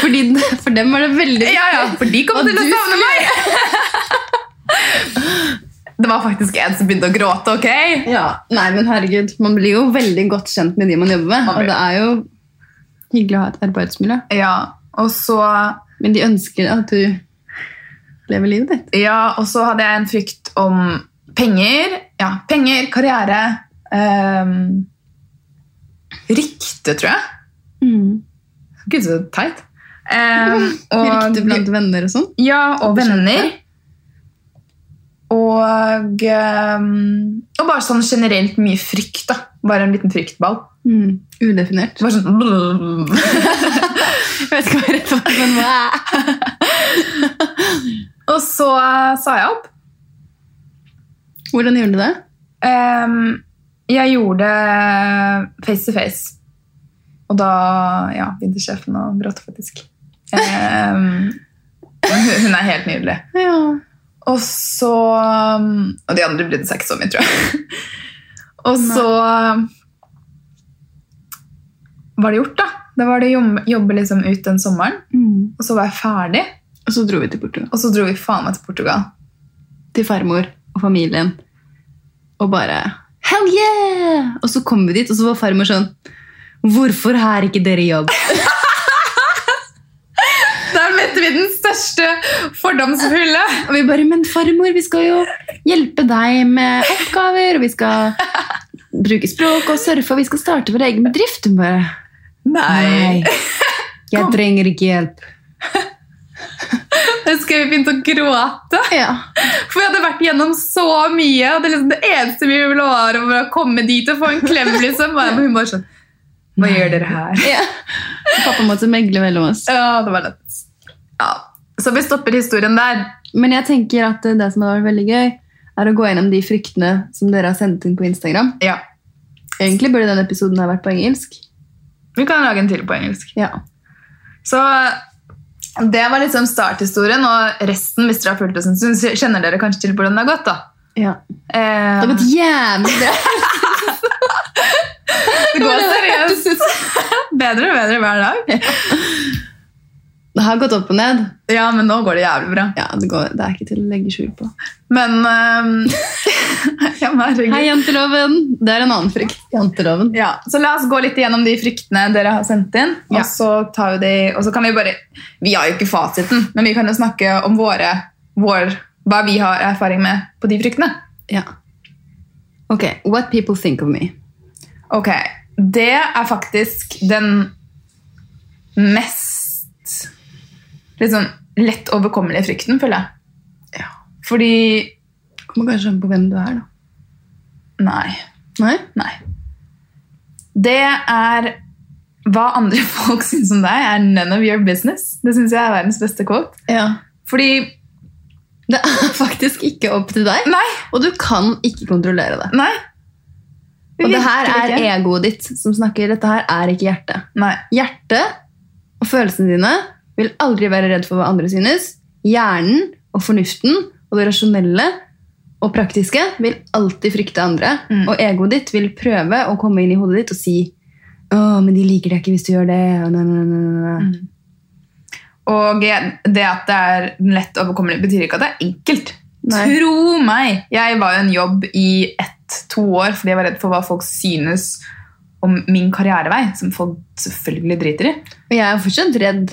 fordi, For dem var det veldig Ja, ja, for de kommer til å savne meg! det var faktisk en som begynte å gråte, ok? Ja, nei, men herregud, man blir jo veldig godt kjent med de man jobber med. Man Og det er jo hyggelig å ha et arbeidsmiljø. Ja, og så Men de ønsker at du lever livet ditt. Ja, og så hadde jeg en frykt om penger. Ja, penger, karriere. um, rykte, tror jeg. Mm. Gud, så teit. Um, Rykte blant venner og sånn. Ja, og venner. Og, ehm, og bare sånn generelt mye frykt. da. Bare en liten fryktball. Mm. Udefinert. Bare sånn Jeg vet ikke hva jeg er redd for, men hva Og så eh, sa jeg opp. Hvordan gjorde du det? Um, jeg gjorde face to face. Og da ja, begynte sjefen å gråte, faktisk. Um, hun, hun er helt nydelig. Ja. Og så um, Og de andre brydde seg ikke så mye, tror jeg. Og så um, var det gjort, da. Da var det jobbe, jobbe liksom ut den sommeren. Mm. Og så var jeg ferdig, Og så dro vi til Portugal. og så dro vi faen meg til Portugal. Til farmor og familien. Og bare Hell yeah! Og så kom vi dit, og så var farmor sånn Hvorfor har ikke dere jobb? Vi den største fordomsfulle! Og vi bare Men farmor, vi skal jo hjelpe deg med oppgaver, og vi skal bruke språk og surfe, og vi skal starte vår egen bedrift. Hun bare Nei. Jeg trenger ikke hjelp. Jeg husker vi begynte å gråte. Ja. For vi hadde vært gjennom så mye, og det, liksom, det eneste vi ville var å komme dit og få en klem. liksom. Og hun bare sånn Hva gjør dere her? ja. Pappa måtte megle mellom oss. Ja, det var lett. Ja. Så vi stopper historien der. Men jeg tenker at det som har vært veldig gøy, er å gå gjennom de fryktene som dere har sendt inn på Instagram. Ja. Egentlig burde den episoden ha vært på engelsk. Vi kan lage en til på engelsk. Ja. Så det var liksom starthistorien, og resten, hvis dere har fulgt oss en stund, kjenner dere kanskje til hvordan det har gått. da. ja. Eh, Det har gått jævlig bra. det går seriøst bedre og bedre hver dag. Det har gått opp og ned. Ja, men nå går det jævlig bra. Ja, det, går, det er ikke til å legge skjul på. Men herregud. Hei, janteloven! Det er en annen frykt. Janteloven. Ja, så La oss gå litt gjennom de fryktene dere har sendt inn. Ja. Og så tar vi de, og så kan Vi bare, vi har jo ikke fasiten, men vi kan jo snakke om våre, vår, hva vi har erfaring med på de fryktene. Ja. Ok, what people think of me. Ok, Det er faktisk den mest liksom, lett overkommelige frykten, føler jeg. Ja. Fordi Kommer kanskje an på hvem du er, da. Nei. Nei? Nei. Det er Hva andre folk syns om deg, er none of your business. Det syns jeg er verdens beste quote. Ja. Fordi Det er faktisk ikke opp til deg, Nei! og du kan ikke kontrollere det. Nei. Og det her er egoet ditt som snakker. Dette her er ikke hjertet. Nei. Hjertet og følelsene dine vil aldri være redd for hva andre synes. Hjernen og fornuften og det rasjonelle og praktiske vil alltid frykte andre. Mm. Og egoet ditt vil prøve å komme inn i hodet ditt og si å, men de liker deg ikke hvis du gjør det. og nei, nei, nei. Mm. Og det at det er lett overkommelig, betyr ikke at det er enkelt. Nei. Tro meg! Jeg var jo en jobb i ett-to år fordi jeg var redd for hva folk synes om min karrierevei, som folk selvfølgelig driter i. Og jeg er fortsatt redd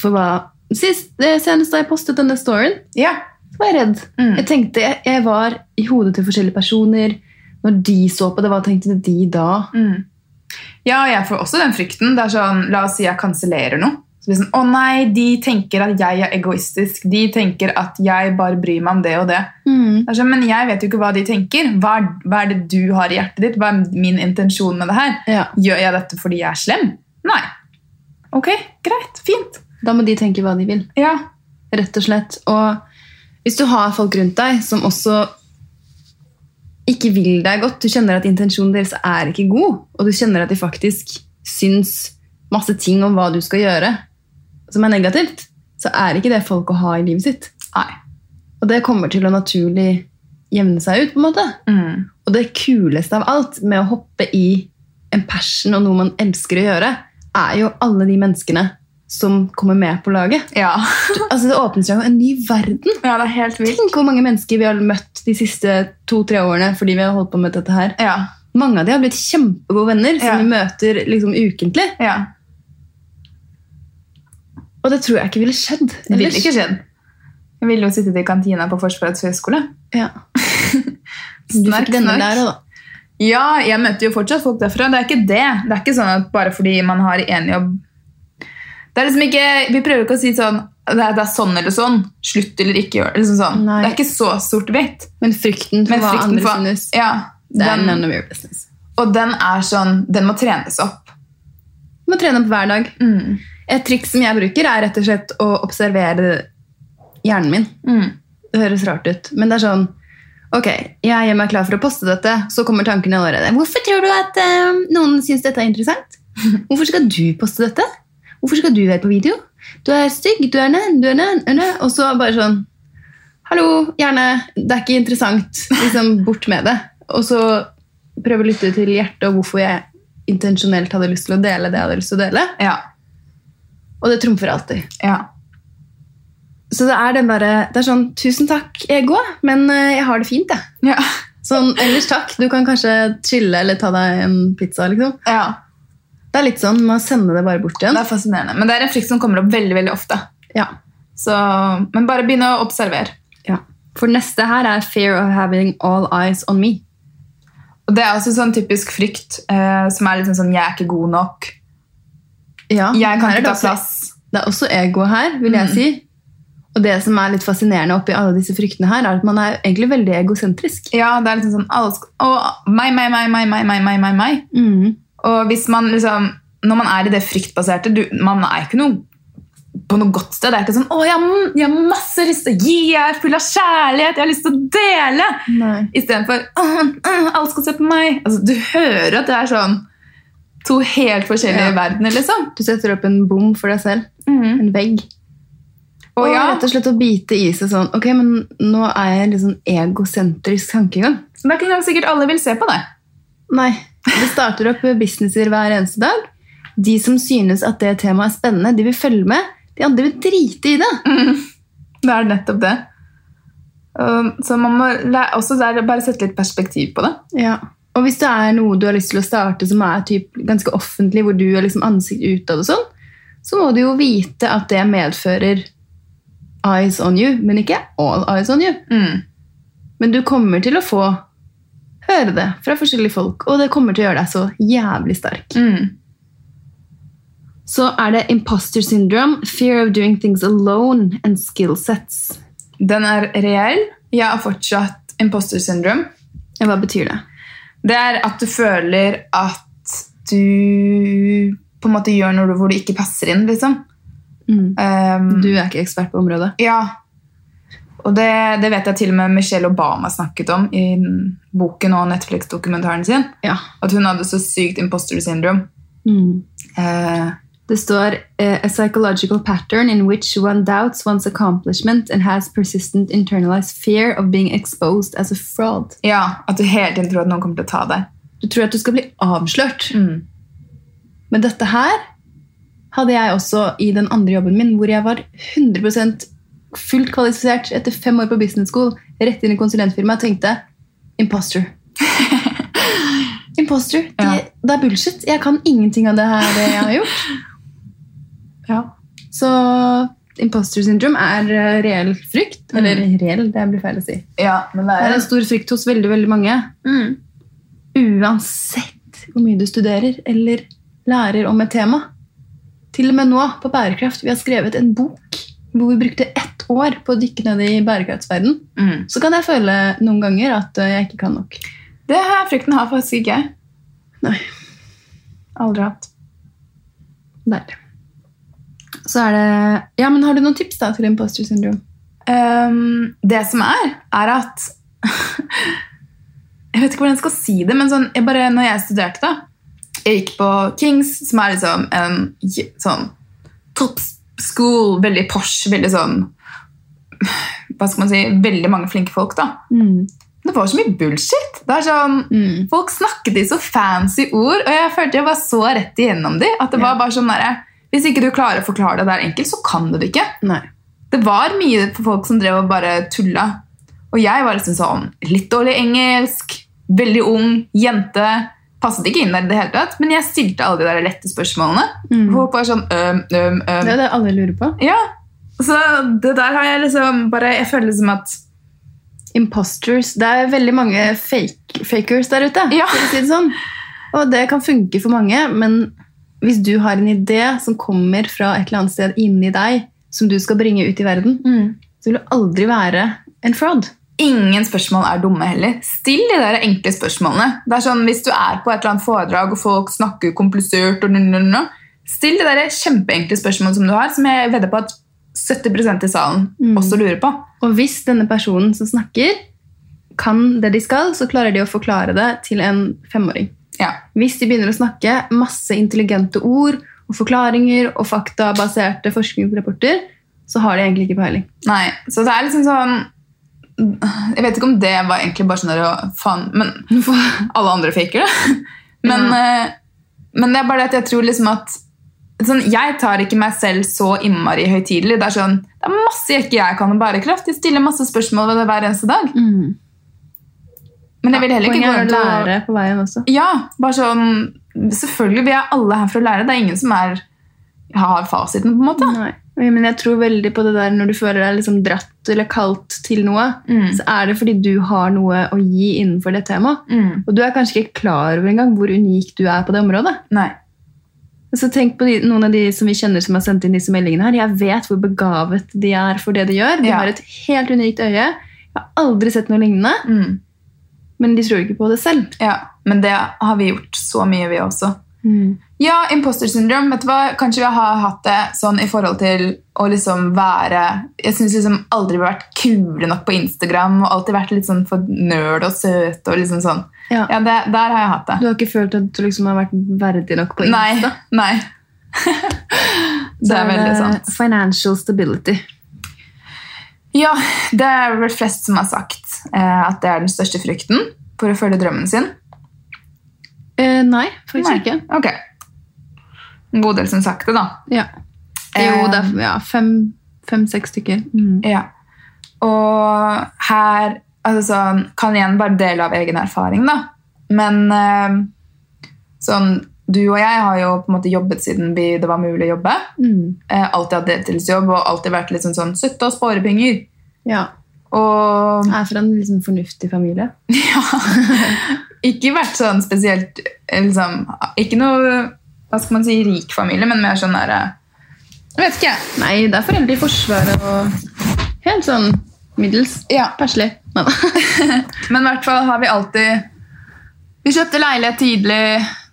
for hva Sist, Senest da jeg postet denne storyen, Ja. var jeg redd. Mm. Jeg tenkte, jeg, jeg var i hodet til forskjellige personer. Når de så på det, hva tenkte de da? Mm. Ja, jeg får også den frykten. Det er sånn, La oss si jeg kansellerer noe. Så blir det sånn, Å nei, de tenker at jeg er egoistisk. De tenker at jeg bare bryr meg om det og det. Mm. Det sånn, men jeg vet jo ikke hva de tenker. Hva er, hva er det du har i hjertet ditt? Hva er min intensjon med det her? Ja. Gjør jeg dette fordi jeg er slem? Nei. Ok, greit. Fint. Da må de tenke hva de vil. Ja. Rett og slett. Og hvis du har folk rundt deg som også ikke vil deg godt, du kjenner at intensjonen deres er ikke god, og du kjenner at de faktisk syns masse ting om hva du skal gjøre, som er negativt, så er ikke det folk å ha i livet sitt. Nei. Og det kommer til å naturlig jevne seg ut, på en måte. Mm. Og det kuleste av alt med å hoppe i en passion og noe man elsker å gjøre, er jo alle de menneskene som kommer med på laget. Ja. Altså Det åpner seg jo en ny verden. ja, det er helt vilt. Tenk hvor mange mennesker vi har møtt de siste to-tre årene fordi vi har holdt på med dette her. Ja. Mange av de har blitt kjempegode venner som vi møter liksom ukentlig. ja. Og det tror jeg ikke ville skjedd. Det ville ikke skjedd. Jeg ville jo sittet i kantina på Forsvarets høgskole. Ja. Du Snark, fikk der òg, da. Ja, jeg møter jo fortsatt folk derfra. Det er ikke det. Det er ikke sånn at bare fordi man har én jobb Det er liksom ikke, Vi prøver ikke å si sånn det er, det er sånn eller sånn. Slutt eller ikke gjør. Liksom sånn. Det er ikke så sort-hvitt. Men frykten for Men hva frykten andre for- synes, Ja, det er den, none of your business. og den er sånn Den må trenes opp. Du må trene opp hver dag. Mm. Et triks som jeg bruker, er rett og slett å observere hjernen min. Mm. Det høres rart ut, men det er sånn Ok, jeg gjør meg klar for å poste dette, så kommer tankene allerede. Hvorfor tror du at uh, noen syns dette er interessant? Hvorfor skal du poste dette? Hvorfor skal du være på video? Du er stygg, du er nød, du er nød, nød. nø. Og så bare sånn Hallo, gjerne. det er ikke interessant. Liksom, bort med det. Og så prøve å lytte til hjertet og hvorfor jeg intensjonelt hadde lyst til å dele det jeg hadde lyst til å dele. Ja. Og det trumfer alltid. ja. Så det er den derre Det er sånn Tusen takk, ego, men eh, jeg har det fint, jeg. Ja. Sånn ellers takk. Du kan kanskje chille eller ta deg en pizza, liksom. ja. Det er litt sånn, Man sender det bare bort igjen. Det er fascinerende. Men det er en frykt som kommer opp veldig veldig ofte. Ja. Så, men bare begynne å observere. Ja. For neste her er 'fear of having all eyes on me'. Og Det er også sånn typisk frykt eh, som er litt sånn, sånn 'jeg er ikke god nok'. Ja, jeg kan ikke ta også, plass. Det er også ego her, vil jeg mm. si. Og det som er litt fascinerende oppi alle disse fryktene her, er at man er egentlig veldig egosentrisk. Ja, det er litt sånn, sånn Å, meg, meg, meg, meg, meg, meg, meg. meg. Mm. Og hvis man liksom Når man er i det fryktbaserte du, Man er ikke noe på noe godt sted. Det er ikke sånn 'Å, jeg jeg har masse lyst til å gi, jeg er full av kjærlighet, jeg har lyst til å dele'. Istedenfor 'alle skal se på meg'. Altså, du hører at det er sånn to helt forskjellige Ja. verdener, liksom. Du setter opp en bom for deg selv. En vegg. Og Og ja, rett og slett å bite i seg sånn Ok, men nå er jeg litt sånn egosentrisk tankegang. det er ikke engang sikkert alle vil se på det. Nei. Det starter opp businesser hver eneste dag. De som synes at det temaet er spennende, de vil følge med. De andre vil drite i det. Det er nettopp det. Um, Så man må også bare sette litt perspektiv på det. Ja. Og hvis det er noe du har lyst til å starte som er typ ganske offentlig, hvor du er liksom ansikt utad og sånn, så må du jo vite at det medfører eyes on you, men ikke all eyes on you. Mm. Men du kommer til å få høre det fra forskjellige folk, og det kommer til å gjøre deg så jævlig sterk. Mm. Så er det imposter syndrome, fear of doing things alone and skill sets. Den er reell. Jeg har fortsatt imposter syndrome. Hva betyr det? Det er at du føler at du på en måte gjør noe hvor du ikke passer inn, liksom. Mm. Um, Du er ikke ekspert på området. Ja. Og det, det vet jeg til og med Michelle Obama snakket om i boken og Netflix-dokumentaren sin. Ja. At hun hadde så sykt imposter syndrome. Mm. Eh, Det står eh, A psychological pattern in which one doubts one's accomplishment and has persistent internalized fear of being exposed as a fraud. ja, At du hele tiden tror at noen kommer til å ta deg. Du tror at du skal bli avslørt. Mm. Men dette her hadde jeg også i den andre jobben min, hvor jeg var 100 fullt kvalifisert etter fem år på business school, rett inn i konsulentfirmaet og tenkte imposter. imposter. Det, Ja. det er bullshit. Jeg kan ingenting av det her det jeg har gjort. Ja. Så imposter syndrome er eh, reell frykt. Eller reell, det blir feil å si. ja, men det Det er er en stor frykt hos veldig, veldig mange. Uansett hvor mye du studerer eller lærer om et tema. Til og med nå på bærekraft. Vi har skrevet en bok hvor vi brukte ett år på å dykke ned i bærekraftsverden. mm. Så kan jeg føle noen ganger at eh, jeg ikke kan nok. Det her frykten har faktisk ikke jeg. Nei. Aldri hatt. Der. Så er det Ja, men har du noen tips da til imposter syndrome? Um, det som er, er at Jeg vet ikke hvordan jeg skal si det, men sånn, jeg bare, når jeg studerte, da Jeg gikk på Kings, som er liksom en sånn top school, veldig posh, veldig sånn Hva skal man si Veldig mange flinke folk, da. Det var så mye bullshit. Det er sånn, Mm. Folk snakket i så fancy ord, og jeg følte jeg var så rett igjennom de, at det Ja. var bare sånn der, Hvis ikke du klarer å forklare det der enkelt, så kan du det ikke. Nei. Det var mye for folk som drev og bare tulla. Og jeg var liksom sånn litt dårlig engelsk, veldig ung, jente. Passet ikke inn der i det hele tatt, men jeg stilte alle de der lette spørsmålene. Mm. Folk var sånn øm, øm, øm. Det er det alle lurer på. Ja, så det der har jeg liksom bare Jeg føler som at imposters. Det er veldig mange fake, fakers der ute. Ja. si det sånn. Og det kan funke for mange, men hvis du har en idé som kommer fra et eller annet sted inni deg, som du skal bringe ut i verden, så vil du aldri være en fraud. Ingen spørsmål er dumme heller. Still de der enkle spørsmålene. Det er sånn, Hvis du er på et eller annet foredrag og folk snakker komplisert, og still de der kjempeenkle spørsmålene som du har, som jeg vedder på at 70% i salen også lurer på. Og hvis denne personen som snakker, kan det de skal, så klarer de å forklare det til en femåring. Ja. Hvis de begynner å snakke masse intelligente ord og forklaringer og faktabaserte forskningsrapporter, så har de egentlig ikke peiling. Nei, så det er liksom sånn Jeg vet ikke om det var egentlig bare sånn der, faen, men alle andre faker det. Men, ja. men det er bare det at jeg tror liksom at sånn, Jeg tar ikke meg selv så innmari høytidelig. Det er sånn, det er masse jeg ikke jeg kan om bærekraft. Jeg stiller masse spørsmål ved det hver eneste dag. Men jeg vil heller ikke gå rundt og lære på veien også. Ja, bare sånn Selvfølgelig, vi er alle her for å lære. Det er ingen som er, har fasiten, på en måte. Nei. Men jeg tror veldig på det der når du føler deg liksom dratt eller kalt til noe, Mm. så er det fordi du har noe å gi innenfor det temaet. Mm. Og du er kanskje ikke klar over engang hvor unik du er på det området. Nei. Så tenk på de, noen av de som vi kjenner som har sendt inn disse meldingene her. Jeg vet hvor begavet de er for det de gjør. De Ja. har et helt unikt øye. Jeg har aldri sett noe lignende, Mm. men de tror ikke på det selv. Ja, men det har vi gjort så mye, vi også. Ja, imposter syndrom. Vet du hva? Kanskje vi har hatt det sånn i forhold til å liksom være Jeg syns liksom aldri vi har vært kule nok på Instagram og alltid vært litt sånn for nerd og søt og liksom sånn. Ja. Ja, det, Der har jeg hatt det. Du har ikke følt at du liksom har vært verdig nok på Nei. Insta? nei. det er veldig sant. Financial stability. Ja, det er vel flest som har sagt eh, at det er den største frykten for å følge drømmen sin. Eh, nei, faktisk Nei. ikke. Ok. En god del som sakte, da. Ja. Jo, det er ja, fem- fem-seks stykker. Mm. Ja. Og her altså sånn, kan igjen bare dele av egen erfaring, da. Men eh, sånn Du og jeg har jo på en måte jobbet siden vi, det var mulig å jobbe. Mm. Eh, alltid hatt deltidsjobb og alltid vært litt sånn, sånn sutte og spåre penger. Ja. Og Jeg er fra en liksom fornuftig familie. ja, ikke vært sånn spesielt eh, liksom, Ikke noe hva skal man si, rik familie, men mer sånn der eh, Jeg vet ikke. Nei, det er foreldre i Forsvaret og helt sånn middels. Ja. Perslig. Men i hvert fall har vi alltid Vi kjøpte leilighet tidlig.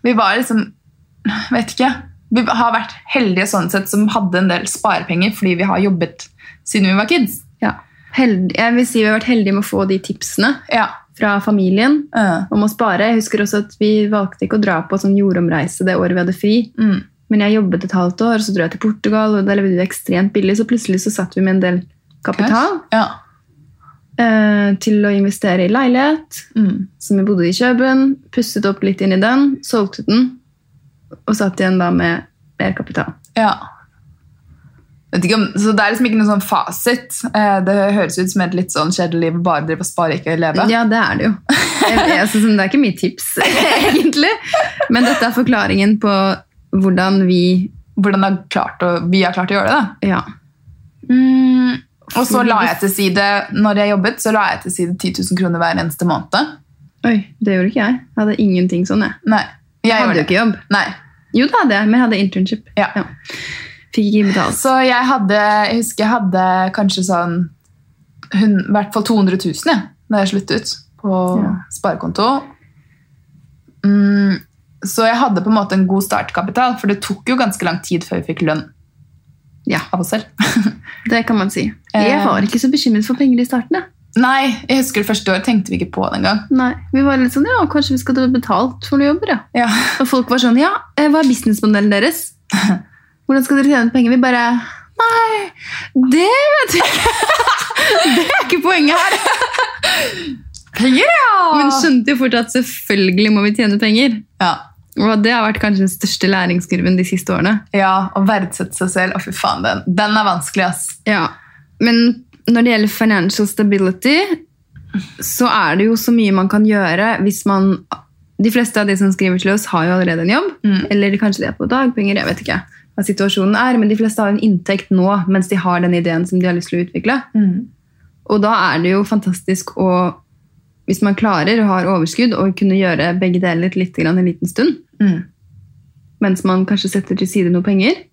Vi var liksom Vet ikke. Vi har vært heldige sånn sett som hadde en del sparepenger fordi vi har jobbet siden vi var kids. Ja. Held, jeg vil si vi har vært heldige med å få de tipsene Ja. Fra familien Uh, om å spare. Jeg husker også at vi valgte ikke å dra på sånn jordomreise det året vi hadde fri. mm, Men jeg jobbet et halvt år, så dro jeg til Portugal, og der levde vi ekstremt billig. Så plutselig så satt vi med en del kapital ja. uh, til å investere i leilighet, Mm. som vi bodde i Kjøben. Pusset opp litt inn i den, solgte den, og satt igjen da med mer kapital. ja. Vet ikke om, så Det er liksom ikke noen sånn fasit. Eh, det høres ut som et litt sånn kjedelig liv. Bare drive og spare, ikke leve. Ja, det er det jo. Jeg, jeg, synes det er ikke mye tips, egentlig. Men dette er forklaringen på hvordan vi Hvordan har klart å, vi har klart å gjøre det. da. Ja. Mm, og så la jeg til side når jeg jobbet, så la jeg til side 10 000 kroner hver eneste måned. Oi, det gjorde ikke jeg. Jeg hadde ingenting sånn, jeg. Nei, jeg Jeg hadde jo ikke jobb. Nei. Jo, det hadde jeg, men jeg hadde internship. Ja. Fikk ikke betalt. Så jeg hadde, jeg husker jeg hadde kanskje sånn i hvert fall 200 000 jeg, da jeg sluttet på Ja. sparekonto. Mm, så jeg hadde på en måte en god startkapital, for det tok jo ganske lang tid før vi fikk lønn Ja, av oss selv. det kan man si. Eh. Jeg var ikke så bekymret for penger i starten. jeg. Nei, jeg husker det første året tenkte vi ikke på det engang. Nei, Vi var litt sånn, ja, kanskje vi skal ta betalt for noen jobber, ja. Ja. Og folk var sånn, ja, eh, hva er businessmodellen deres? Hvordan skal dere tjene penger? Vi bare, nei, det vet vi ikke. Det er ikke poenget her. Penger, ja! Men skjønte jo fort at selvfølgelig må vi tjene penger. ja. Og det har vært kanskje den største læringskurven de siste årene. Ja, å verdsette seg selv. Å, fy faen, den, den er vanskelig, ass. Ja, men når det gjelder financial stability, så er det jo så mye man kan gjøre hvis man De fleste av de som skriver til oss, har jo allerede en jobb. Mm. Eller kanskje de er på dagpenger, jeg vet ikke hva situasjonen er. Men de fleste har en inntekt nå mens de har den ideen som de har lyst til å utvikle. Og da er det jo fantastisk å, hvis man klarer og har overskudd, å kunne gjøre begge deler litt grann en liten stund. Mm. Mens man kanskje setter til side noe penger.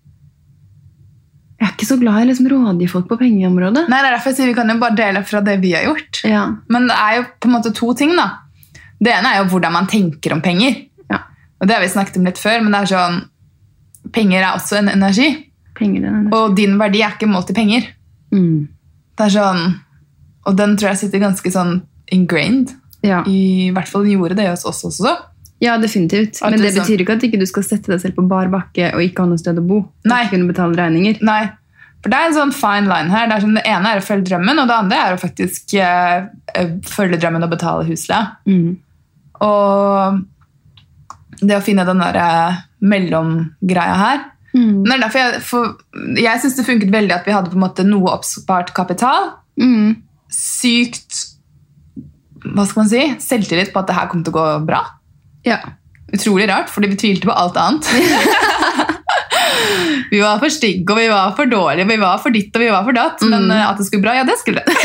Jeg er ikke så glad i å liksom rådgi folk på pengeområdet. Nei, det er derfor jeg sier Vi kan jo bare dele fra det vi har gjort. Ja. Men det er jo på en måte to ting. da. Det ene er jo hvordan man tenker om penger. ja. Og Det har vi snakket om litt før, men det er sånn, penger er også en energi. Penger, det er Og din verdi er ikke målt i penger. mm. Det er sånn, Og den tror jeg sitter ganske sånn ingrained. ja. I hvert fall den gjorde det hos oss også. ja, definitivt. At Men det det sånn- betyr ikke at ikke du skal sette deg selv på bar bakke og ikke ha noe sted å bo. Nei. ikke kunne betale regninger. Nei, for det er en sånn fine line her. Det, sånn, det ene er å følge drømmen, og det andre er å faktisk eh, eh, følge drømmen og betale husleia. Mm. Og det å finne den der eh, mellomgreia her. Mm. Men det er derfor jeg, for, jeg syns det funket veldig at vi hadde på en måte noe oppspart kapital. Mm. Sykt hva skal man si, selvtillit på at det her kom til å gå bra. Ja. Utrolig rart, fordi vi tvilte på alt annet. vi var for stygge, og vi var for dårlige, vi var for ditt og vi var for datt. Men eh, at det skulle bra, ja, det skulle det.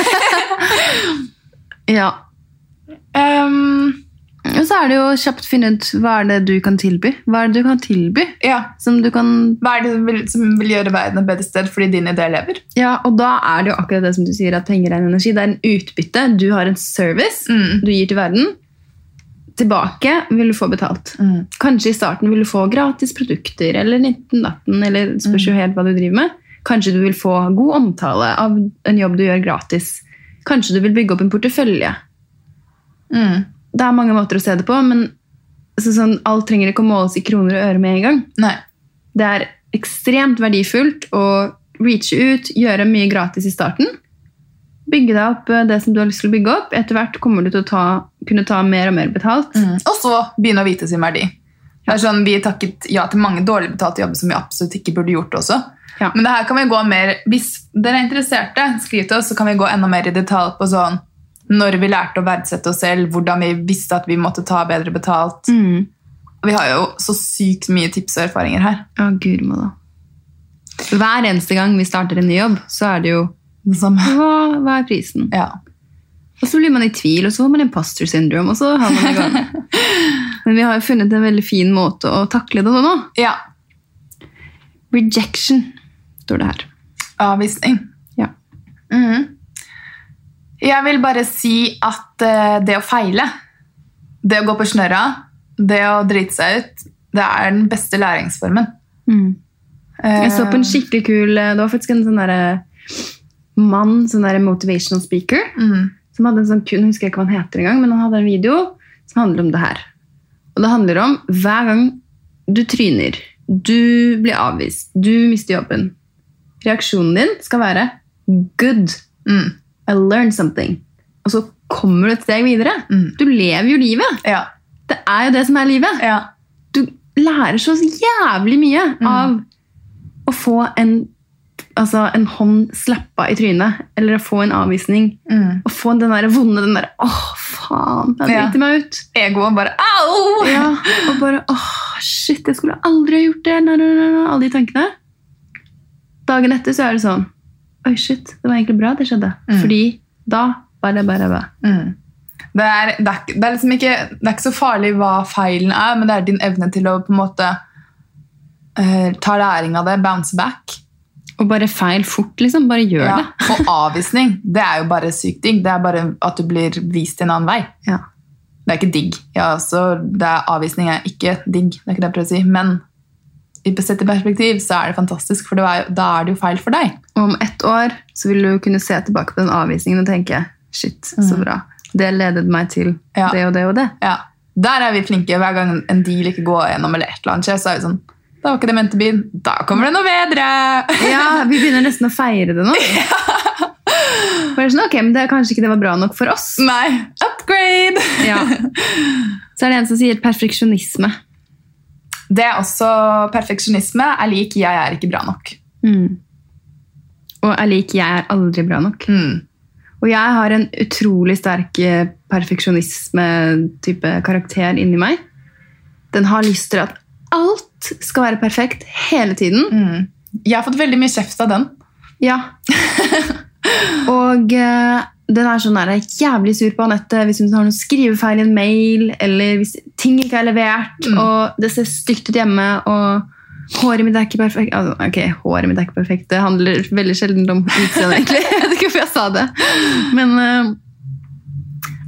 ja. Ehm, Og så er det jo kjapt finne ut hva er det du kan tilby. Hva er det du kan tilby ja. som du kan Hva er det som vil, som vil gjøre verden et bedre sted fordi din idé lever? Ja, og da er det jo akkurat det som du sier, at penger er en energi. Det er en utbytte. Du har en service Mm. du gir til verden. Tilbake vil du få betalt. Mm. Kanskje i starten vil du få gratis produkter, eller 19-18, eller spørs jo helt hva du driver med. Kanskje du vil få god omtale av en jobb du gjør gratis. Kanskje du vil bygge opp en portefølje. Mm. Det er mange måter å se det på, men så sånn, alt trenger ikke å måles i kroner og øre med en gang. Nei. Det er ekstremt verdifullt å reache ut, gjøre mye gratis i starten. Bygge deg opp eh, det som du har lyst til å bygge opp. Etter hvert kommer du til å ta, kunne ta mer og mer betalt. Mm. Og så begynne å vite sin verdi. Det er sånn, Vi takket ja til mange dårlig betalte jobber som vi absolutt ikke burde gjort også. Ja. Men det her kan vi gå mer, hvis dere er interesserte, skriv til oss, så kan vi gå enda mer i detalj på sånn når vi lærte å verdsette oss selv, hvordan vi visste at vi måtte ta bedre betalt. Mm. Vi har jo så sykt mye tips og erfaringer her. Å, gud må da. Hver eneste gang vi starter en ny jobb, så er det jo Det samme. hva, hva er prisen? Ja. Og så blir man i tvil, og så får man imposter syndrome, og så har man det gang. Men vi har jo funnet en veldig fin måte å takle det nå. ja. Rejection, står det her. Avvisning. Ja. Mhm. Jeg vil bare si at eh, det å feile, det å gå på snørra, det å drite seg ut, det er den beste læringsformen. Mm. Jeg så på en Eh, skikkelig kul Det var faktisk en sånn derre mann, sånn derre motivational speaker, mm. som hadde en sånn kun, jeg husker ikke hva han heter engang, men han hadde en video som handler om det her. Og det handler om hver gang du tryner, du blir avvist, du mister jobben. Reaksjonen din skal være good. Mm. I learned something. Og så kommer du et steg videre. Mm. Du lever jo livet. Ja. Det er jo det som er livet. ja. Du lærer så jævlig mye av å få en, altså en hånd slappa i trynet, eller å få en avvisning. Mm. Få den der vonde den der, åh, faen, jeg Ja. driter meg ut. Egoet bare au! Ja, og bare, åh, shit, jeg skulle aldri ha gjort det. Alle de tankene. Dagen etter så er det sånn, oi, shit, det var egentlig bra det skjedde. Mm. Fordi da var det bare bra. Mm. Det, er, det, er, det, er liksom ikke, det er ikke så farlig hva feilen er, men det er din evne til å på en måte uh, ta læring av det, bounce back. Og bare feil fort, liksom. Bare gjør Ja. det. Og avvisning, det er jo bare sykt digg. Det er bare at du blir vist en annen vei. Ja. Det er ikke digg. Ja, så det er, avvisning er ikke digg, det er ikke det jeg prøver å si. Men sett i perspektiv så er det fantastisk, for det er, da er det jo feil for deg. Om ett år så vil du kunne se tilbake på den avvisningen og tenke shit, så bra. Det ledet meg til Mm. Ja. det og det og det. Ja, Der er vi flinke. Hver gang en deal ikke går gjennom, eller et eller annet skjer, så er vi sånn Da var ikke det ment å bli. Da kommer det noe bedre! Ja, Vi begynner nesten å feire det nå. Er sånn, ok, men det, Kanskje ikke det var bra nok for oss. Nei, upgrade! Ja. Så er det en som sier perfeksjonisme. Det er også perfeksjonisme er lik 'jeg er ikke bra nok'. Mm. Og er lik 'jeg er aldri bra nok'. Mm. Og jeg har en utrolig sterk eh, perfeksjonisme-type karakter inni meg. Den har lyst til at alt skal være perfekt hele tiden. Mm. Jeg har fått veldig mye kjeft av den. Ja. Og eh, den er sånn der, jævlig sur på Anette hvis hun har noen skrivefeil i en mail, eller hvis ting ikke er levert, Mm. og det ser stygt ut hjemme, og håret mitt er ikke perfekt. Altså, ok, håret mitt er ikke perfekt. Det handler veldig sjelden om utseendet, egentlig. Jeg vet ikke hvorfor jeg sa det. Men uh,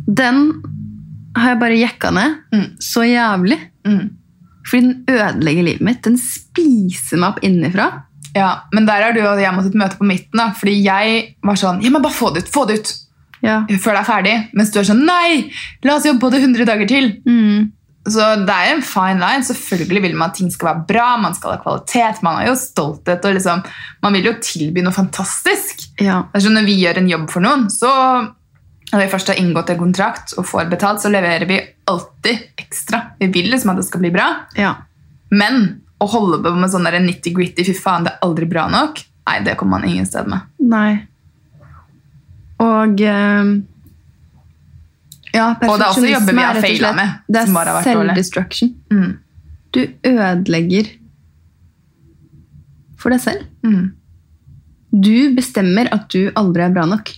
den har jeg bare jekka ned Mm. så jævlig. Mm. Fordi den ødelegger livet mitt. Den spiser meg opp innifra. Ja, Men der er du og jeg måttet møte på midten. da, Fordi jeg var sånn Ja, men bare få det ut! Få det ut! Ja. Før det er ferdig. Mens du er sånn Nei! La oss jobbe på det 100 dager til! Mm. Så det er en fine line. Selvfølgelig vil man at ting skal være bra, man skal ha kvalitet, man har jo stolthet og liksom Man vil jo tilby noe fantastisk. ja. Sånn Når vi gjør en jobb for noen, så når vi først har inngått en kontrakt og får betalt, så leverer vi alltid ekstra. Vi vil liksom at det skal bli bra. ja. Men å holde på med sånn der nitty-gritty, fy faen, det er aldri bra nok, nei, det kommer man ingen sted med. Nei. Og eh, Ja, Og det er også jobber vi har feilet med, Det er selvdestruction. Mm. Du ødelegger for deg selv. Mm. Du bestemmer at du aldri er bra nok.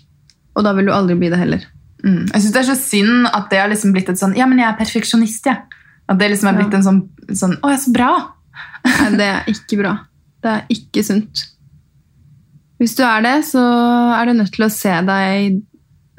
Og da vil du aldri bli det heller. Mm. Jeg synes det er så synd at det har liksom blitt et sånn Ja, men jeg er perfeksjonist, jeg. At det liksom er blitt Ja. en sånn, sånn Å, er så bra! Nei, det er ikke bra. Det er ikke sunt. Hvis du er det, så er du nødt til å se deg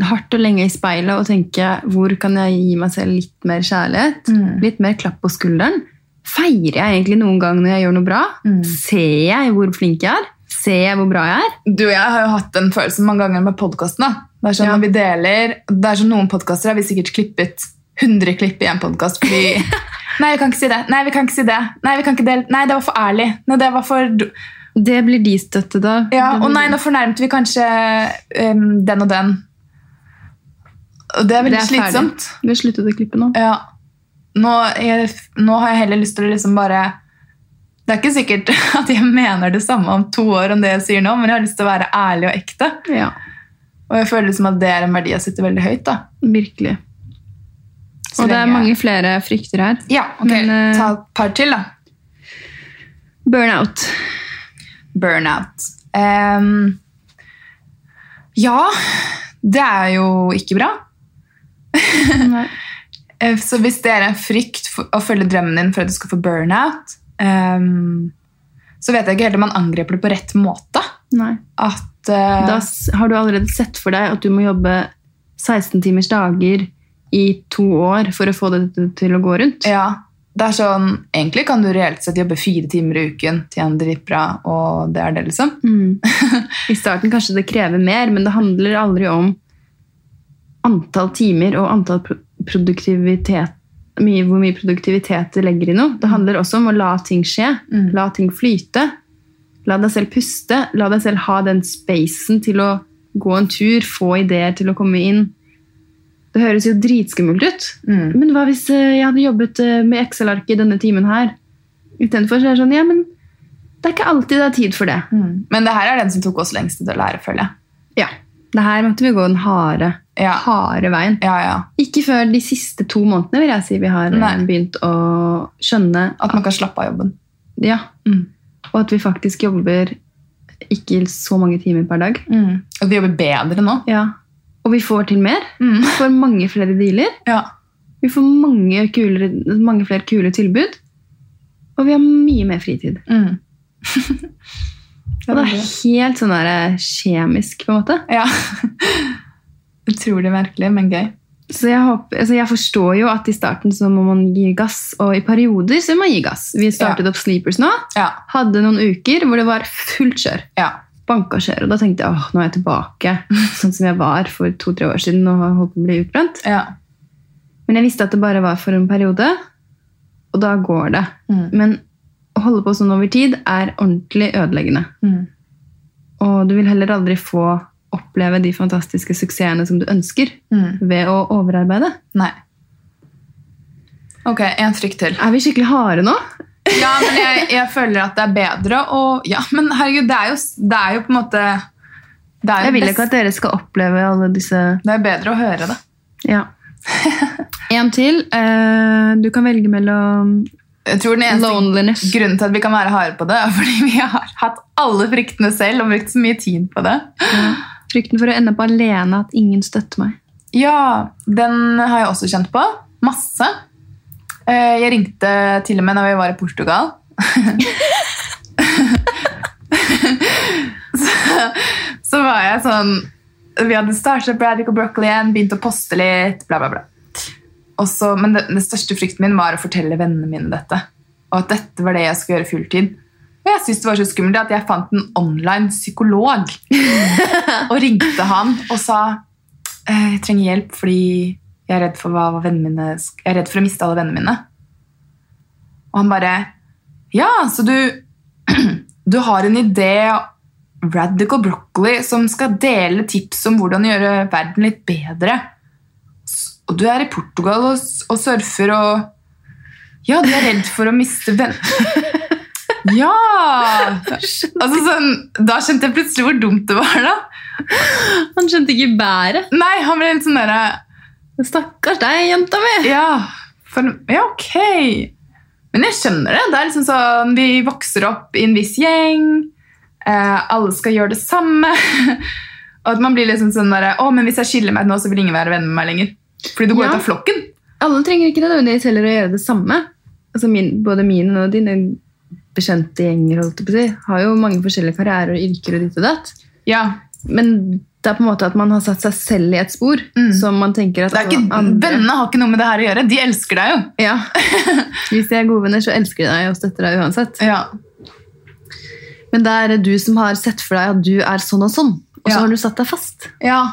hardt og lenge i speilet og tenke hvor kan jeg gi meg selv litt mer kjærlighet? Mm. Litt mer klapp på skulderen? Feirer jeg egentlig noen gang når jeg gjør noe bra? Mm. Ser jeg hvor flink jeg er? Ser jeg hvor bra jeg er? Du og jeg har jo hatt den følelsen mange ganger med podkasten. Det er sånn Ja. når vi deler Det er sånn Noen podkaster har vi sikkert klippet 100 klipp i en podkast fordi Nei, vi kan ikke si det. Nei, vi kan ikke si det. Nei, vi kan ikke dele. Nei, det var for ærlig. Nei, det var for Det blir de støtte, da. Ja, og nei, nå fornærmet vi kanskje um, den og den. Og det er veldig Det er ferdig. slitsomt. Vi har sluttet å klippe nå. Ja. Nå, jeg, nå har jeg heller lyst til å liksom bare Det er ikke sikkert at jeg mener det samme om to år om det jeg sier nå, men jeg har lyst til å være ærlig og ekte. Ja, Og jeg føler liksom at det er en verdi jeg sitter veldig høyt. da. virkelig. Så Og det er mange flere frykter her. Ja, ok. Men, eh, Ta et par til, da. Burnout. Burnout. Um, ja, det er jo ikke bra. Så hvis det er en frykt for å følge drømmen din for at du skal få burnout, um, så vet jeg ikke helt om man angriper det på rett måte. At uh, Da har du allerede sett for deg at du må jobbe 16 timers dager i to år for å få det til å gå rundt. Ja, det er sånn Egentlig kan du reelt sett jobbe fire timer i uken, tjene dritbra, og det er det, liksom. Mm. I starten kanskje det krever mer, men det handler aldri om antall timer og antall produktivitet, mye, hvor mye produktivitet du legger i noe. Det handler også om å la ting skje, Mm. la ting flyte. La deg selv puste, la deg selv ha den spacen til å gå en tur, få ideer til å komme inn. Det høres jo dritskummelt ut. Mm. Men hva hvis eh, jeg hadde jobbet eh, med Excel-ark i denne timen her? Istedenfor så er det sånn, ja, men det er ikke alltid det er tid for det. Mm. Men det her er den som tok oss lengst til å lære, føler jeg. Ja. Det her måtte vi gå den harde, Ja. harde veien. Ja, ja. Ikke før de siste to månedene vil jeg si vi har eh, Nei. begynt å skjønne At man kan slappe av jobben. ja, Mm. og at vi faktisk jobber ikke så mange timer per dag. Mm. Og vi jobber bedre nå. Ja. Og vi får til mer. Mm. Vi får mange flere dealer. Ja. Vi får mange, kulere, mange flere kule tilbud. Og vi har mye mer fritid. Mm. Og det er helt sånn der eh, kjemisk, på en måte. ja. Utrolig merkelig, men gøy. Så jeg, håper, altså jeg forstår jo at i starten så må man gi gass, og i perioder så må man gi gass. Vi startet opp Sleepers nå. Ja. Hadde noen uker hvor det var fullt kjør. Ja. Banka skjer, Og da tenkte jeg åh, nå er jeg tilbake sånn som jeg var for to-tre år siden og holdt på å bli utbrent. ja. Men jeg visste at det bare var for en periode, og da går det. Mm. Men å holde på sånn over tid er ordentlig ødeleggende. Mm. Og du vil heller aldri få oppleve de fantastiske suksessene som du ønsker Mm. ved å overarbeide. Nei. Ok, en frykt til. Er vi skikkelig harde nå? Ja, men jeg, jeg føler at det er bedre å Ja, men herregud, det er jo, det er jo på en måte det er, jo Jeg vil ikke at dere skal oppleve alle disse det er bedre å høre det. Ja. En til. Eh, du kan velge mellom Jeg tror den eneste loneliness. grunnen til at vi kan være harde på det, er fordi vi har hatt alle fryktene selv og brukt så mye tid på det. Frykten for å ende på alene, at ingen støtter meg. Ja, den har jeg også kjent på. Masse. Eh, Jeg ringte til og med når vi var i Portugal. så, så var jeg sånn Vi hadde startet Braddock og Broccoli igjen, begynt å poste litt, bla, bla, bla. Også, men det, det største frykten min var å fortelle vennene mine dette. Og at dette var det jeg skulle gjøre fulltid. Og jeg syntes det var så skummelt at jeg fant en online psykolog. og ringte han og sa «Eh, jeg trenger hjelp fordi jeg er redd for, hva vennene mine, jeg er redd for å miste alle vennene mine. Og han bare Ja, så du Du har en idé Radical Broccoli som skal dele tips om hvordan gjøre verden litt bedre. Og du er i Portugal og, og surfer og Ja, du er redd for å miste venner. Ja! Altså sånn, da skjønte jeg plutselig hvor dumt det var. da. Han skjønte ikke bæret. Nei, han ble helt sånn derre Stakkars deg, jenta mi! Ja, for, ja, ok. Men jeg skjønner det. Det er liksom sånn, Vi vokser opp i en viss gjeng. Eh, alle skal gjøre det samme. Og at man blir liksom sånn der, å, men Hvis jeg skiller meg nå, så vil ingen være venn med meg lenger. Fordi du går Ja. ut av flokken. Alle trenger ikke nødvendigvis heller å gjøre det samme. Altså min, både mine og dine bekjente gjenger holdt jeg på å si, har jo mange forskjellige karrierer og yrker og ditt og datt. Ja, Men det er på en måte at man har satt seg selv i et spor Mm. som man tenker at det ikke, andre Vennene har ikke noe med det her å gjøre. De elsker deg jo. Ja. Hvis de er gode venner, så elsker de deg og støtter deg uansett. Ja, Men det er du som har sett for deg at du er sånn og sånn, og så Ja. har du satt deg fast. ja.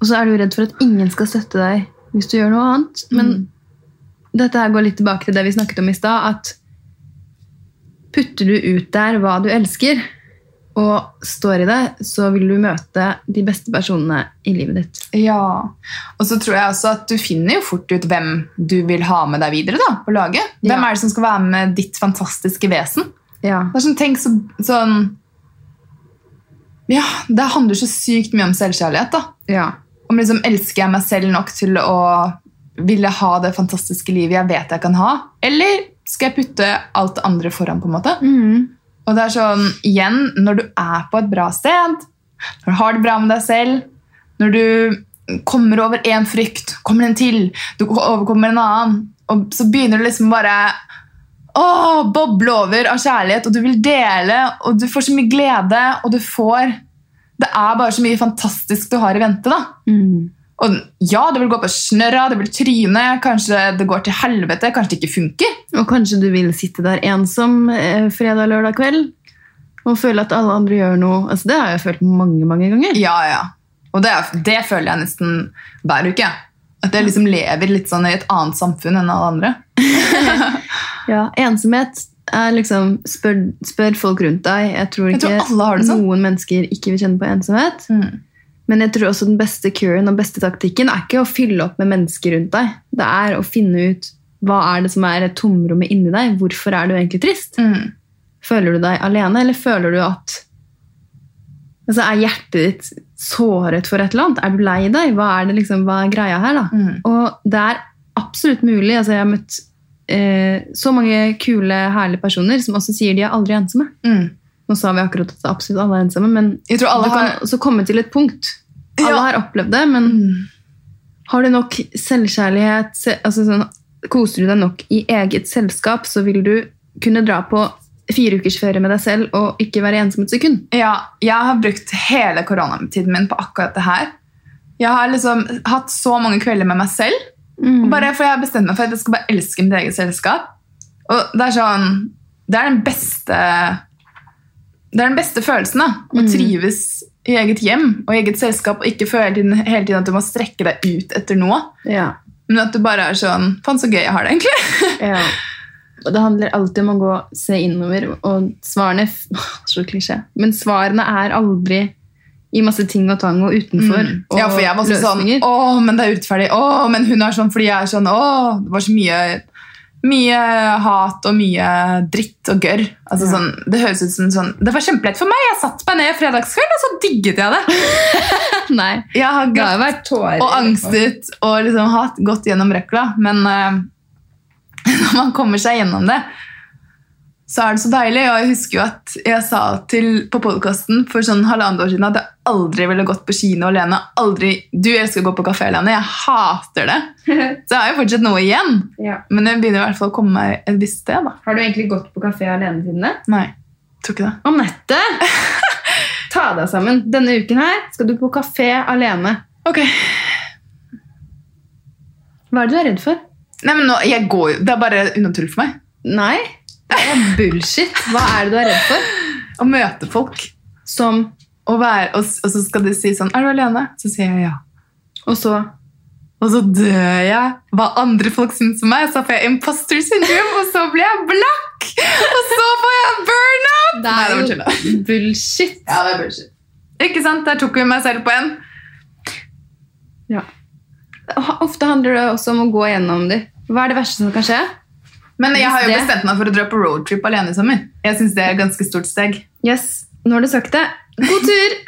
Og så er du redd for at ingen skal støtte deg hvis du gjør noe annet. Men Mm. dette her går litt tilbake til det vi snakket om i stad, at putter du ut der hva du elsker, og står i det, så vil du møte de beste personene i livet ditt. Ja, og så tror jeg også at du finner jo fort ut hvem du vil ha med deg videre da, på laget. Hvem Ja. er det som skal være med ditt fantastiske vesen? Ja. Det er sånn, tenk så, sånn Ja, det handler så sykt mye om selvkjærlighet. da. ja. Om liksom, Elsker jeg meg selv nok til å ville ha det fantastiske livet jeg vet jeg kan ha? Eller skal jeg putte alt det andre foran? på en måte? Mhm. Og det er sånn, igjen, Når du er på et bra sted, når du har det bra med deg selv, når du kommer over én frykt, kommer en til, du overkommer en annen, og så begynner du liksom bare å boble over av kjærlighet, og du vil dele, og du får så mye glede, og du får Det er bare så mye fantastisk du har i vente. da. Mhm. Og ja, det vil gå på snørra, det vil tryne, kanskje det går til helvete, kanskje det ikke funker. Og kanskje du vil sitte der ensom eh, fredag-lørdag kveld og føle at alle andre gjør noe. Altså, det har jeg følt mange mange ganger. Ja, ja. Og det, det føler jeg nesten hver uke. At jeg liksom lever litt sånn i et annet samfunn enn alle andre. Ja, Ensomhet er liksom spør, spør folk rundt deg. Jeg tror Jeg ikke tror har det sånn. noen mennesker ikke vil kjenne på ensomhet. Men jeg tror også den beste curen og beste taktikken er ikke å fylle opp med mennesker rundt deg. Det er å finne ut hva er det som er tomrommet inni deg. Hvorfor er du egentlig trist? Mm. Føler du deg alene, eller føler du at altså Er hjertet ditt såret for et eller annet? Er du lei deg? Hva er, det liksom, hva er greia her? da? Mm. Og det er absolutt mulig. altså Jeg har møtt eh, så mange kule, herlige personer som også sier de er aldri ensomme. Mm. Nå sa vi akkurat at absolutt alle er ensomme, men Jeg tror alle kan også komme til et punkt. Alle Ja. har opplevd det, men Mm. har du nok selvkjærlighet, altså sånn, koser du deg nok i eget selskap, så vil du kunne dra på fire ukers ferie med deg selv og ikke være ensom et sekund. Ja, jeg har brukt hele koronatiden min på akkurat det her. Jeg har liksom hatt så mange kvelder med meg selv. Mm. Og bare For jeg har bestemt meg for at jeg skal bare elske mitt eget selskap. Og det er sånn Det er den beste Det er den beste følelsen. da Å Mm. trives i eget hjem og i eget selskap og ikke føle hele tiden, at du må strekke deg ut etter noe. Ja. Men at du bare er sånn Faen, så gøy jeg har det, egentlig. Ja. Og det handler alltid om å gå og se innover, og svarene Så klisjé. Men svarene er aldri i masse ting og tang og utenfor. Mm. Og Ja, for jeg var også sånn. Å, men det er urettferdig. Å, men hun er sånn fordi jeg er sånn. Å, det var så mye mye hat og mye dritt og gørr. Altså, Ja. sånn, det høres ut som sånn Det var kjempelett for meg. Jeg satt meg ned fredagskveld, og så digget jeg det. Nei, Jeg har vært tårer. og angstet og liksom hatt gått gjennom røkla. Men uh, når man kommer seg gjennom det, så er det så deilig. Og jeg husker jo at jeg sa til, på podkasten for sånn halvannet år siden at jeg aldri ville gått på kino alene. Aldri, Du elsker å gå på kafé alene. Jeg hater det. Så jeg har jo fortsatt noe igjen. Ja. Men jeg begynner i hvert fall å komme meg et visst sted. da. Har du egentlig gått på kafé alene siden det? Nei, tror ikke det. Anette! Ta deg sammen. Denne uken her skal du på kafé alene. Ok. Hva er det du er redd for? Nei, men nå, jeg går jo, Det er bare unaturlig for meg Nei, det er bullshit. Hva er det du er redd for? å møte folk. Som Og, være, og, og så skal de si sånn 'Er du alene?' Så sier jeg ja. Og så Og så dør jeg. Hva andre folk syns om meg. Så får jeg imposter syndrome, og så blir jeg blakk! Og så får jeg burnout! Det er jo bullshit. Ja, det er bullshit. Ikke sant? Der tok vi meg selv på en. Ja. Ofte handler det også om å gå gjennom dem. Hva er det verste som kan skje? Men jeg har jo bestemt meg for å dra på roadtrip alene i sommer. Jeg synes det er et ganske stort steg. Yes, nå har du sagt det. God tur!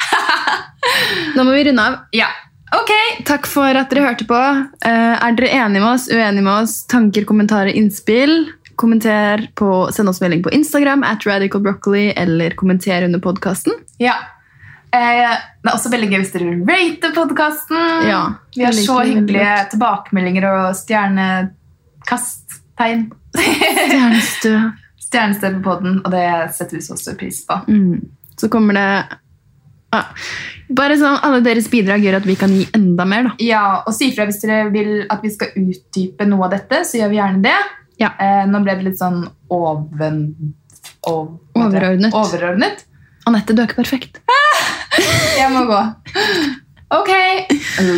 Nå må vi runde av. Ja. Ok. Takk for at dere hørte på. Eh, er dere enige med oss, uenige med oss, tanker, kommentarer, innspill? Kommenter på, Send oss melding på Instagram at radicalbroccoli, eller kommenter under podkasten. Ja. Eh, det er også veldig gøy hvis dere rater podkasten. Ja, Vi har så hyggelige tilbakemeldinger og stjernekasttegn. Stjernestø. Stjernestøv på podden, og det setter vi så stor pris på. Mm. Så kommer det ah. Bare sånn, Alle deres bidrag gjør at vi kan gi enda mer. da. Ja, og si fra hvis dere vil at vi skal utdype noe av dette, så gjør vi gjerne det. Ja. Eh, nå ble det litt sånn oven... ov-? Overordnet. Overordnet. Anette, du er ikke perfekt. Jeg må gå. Ok.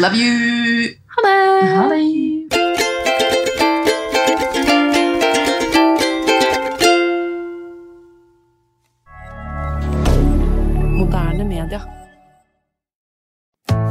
Love you. Ha det! Ha det.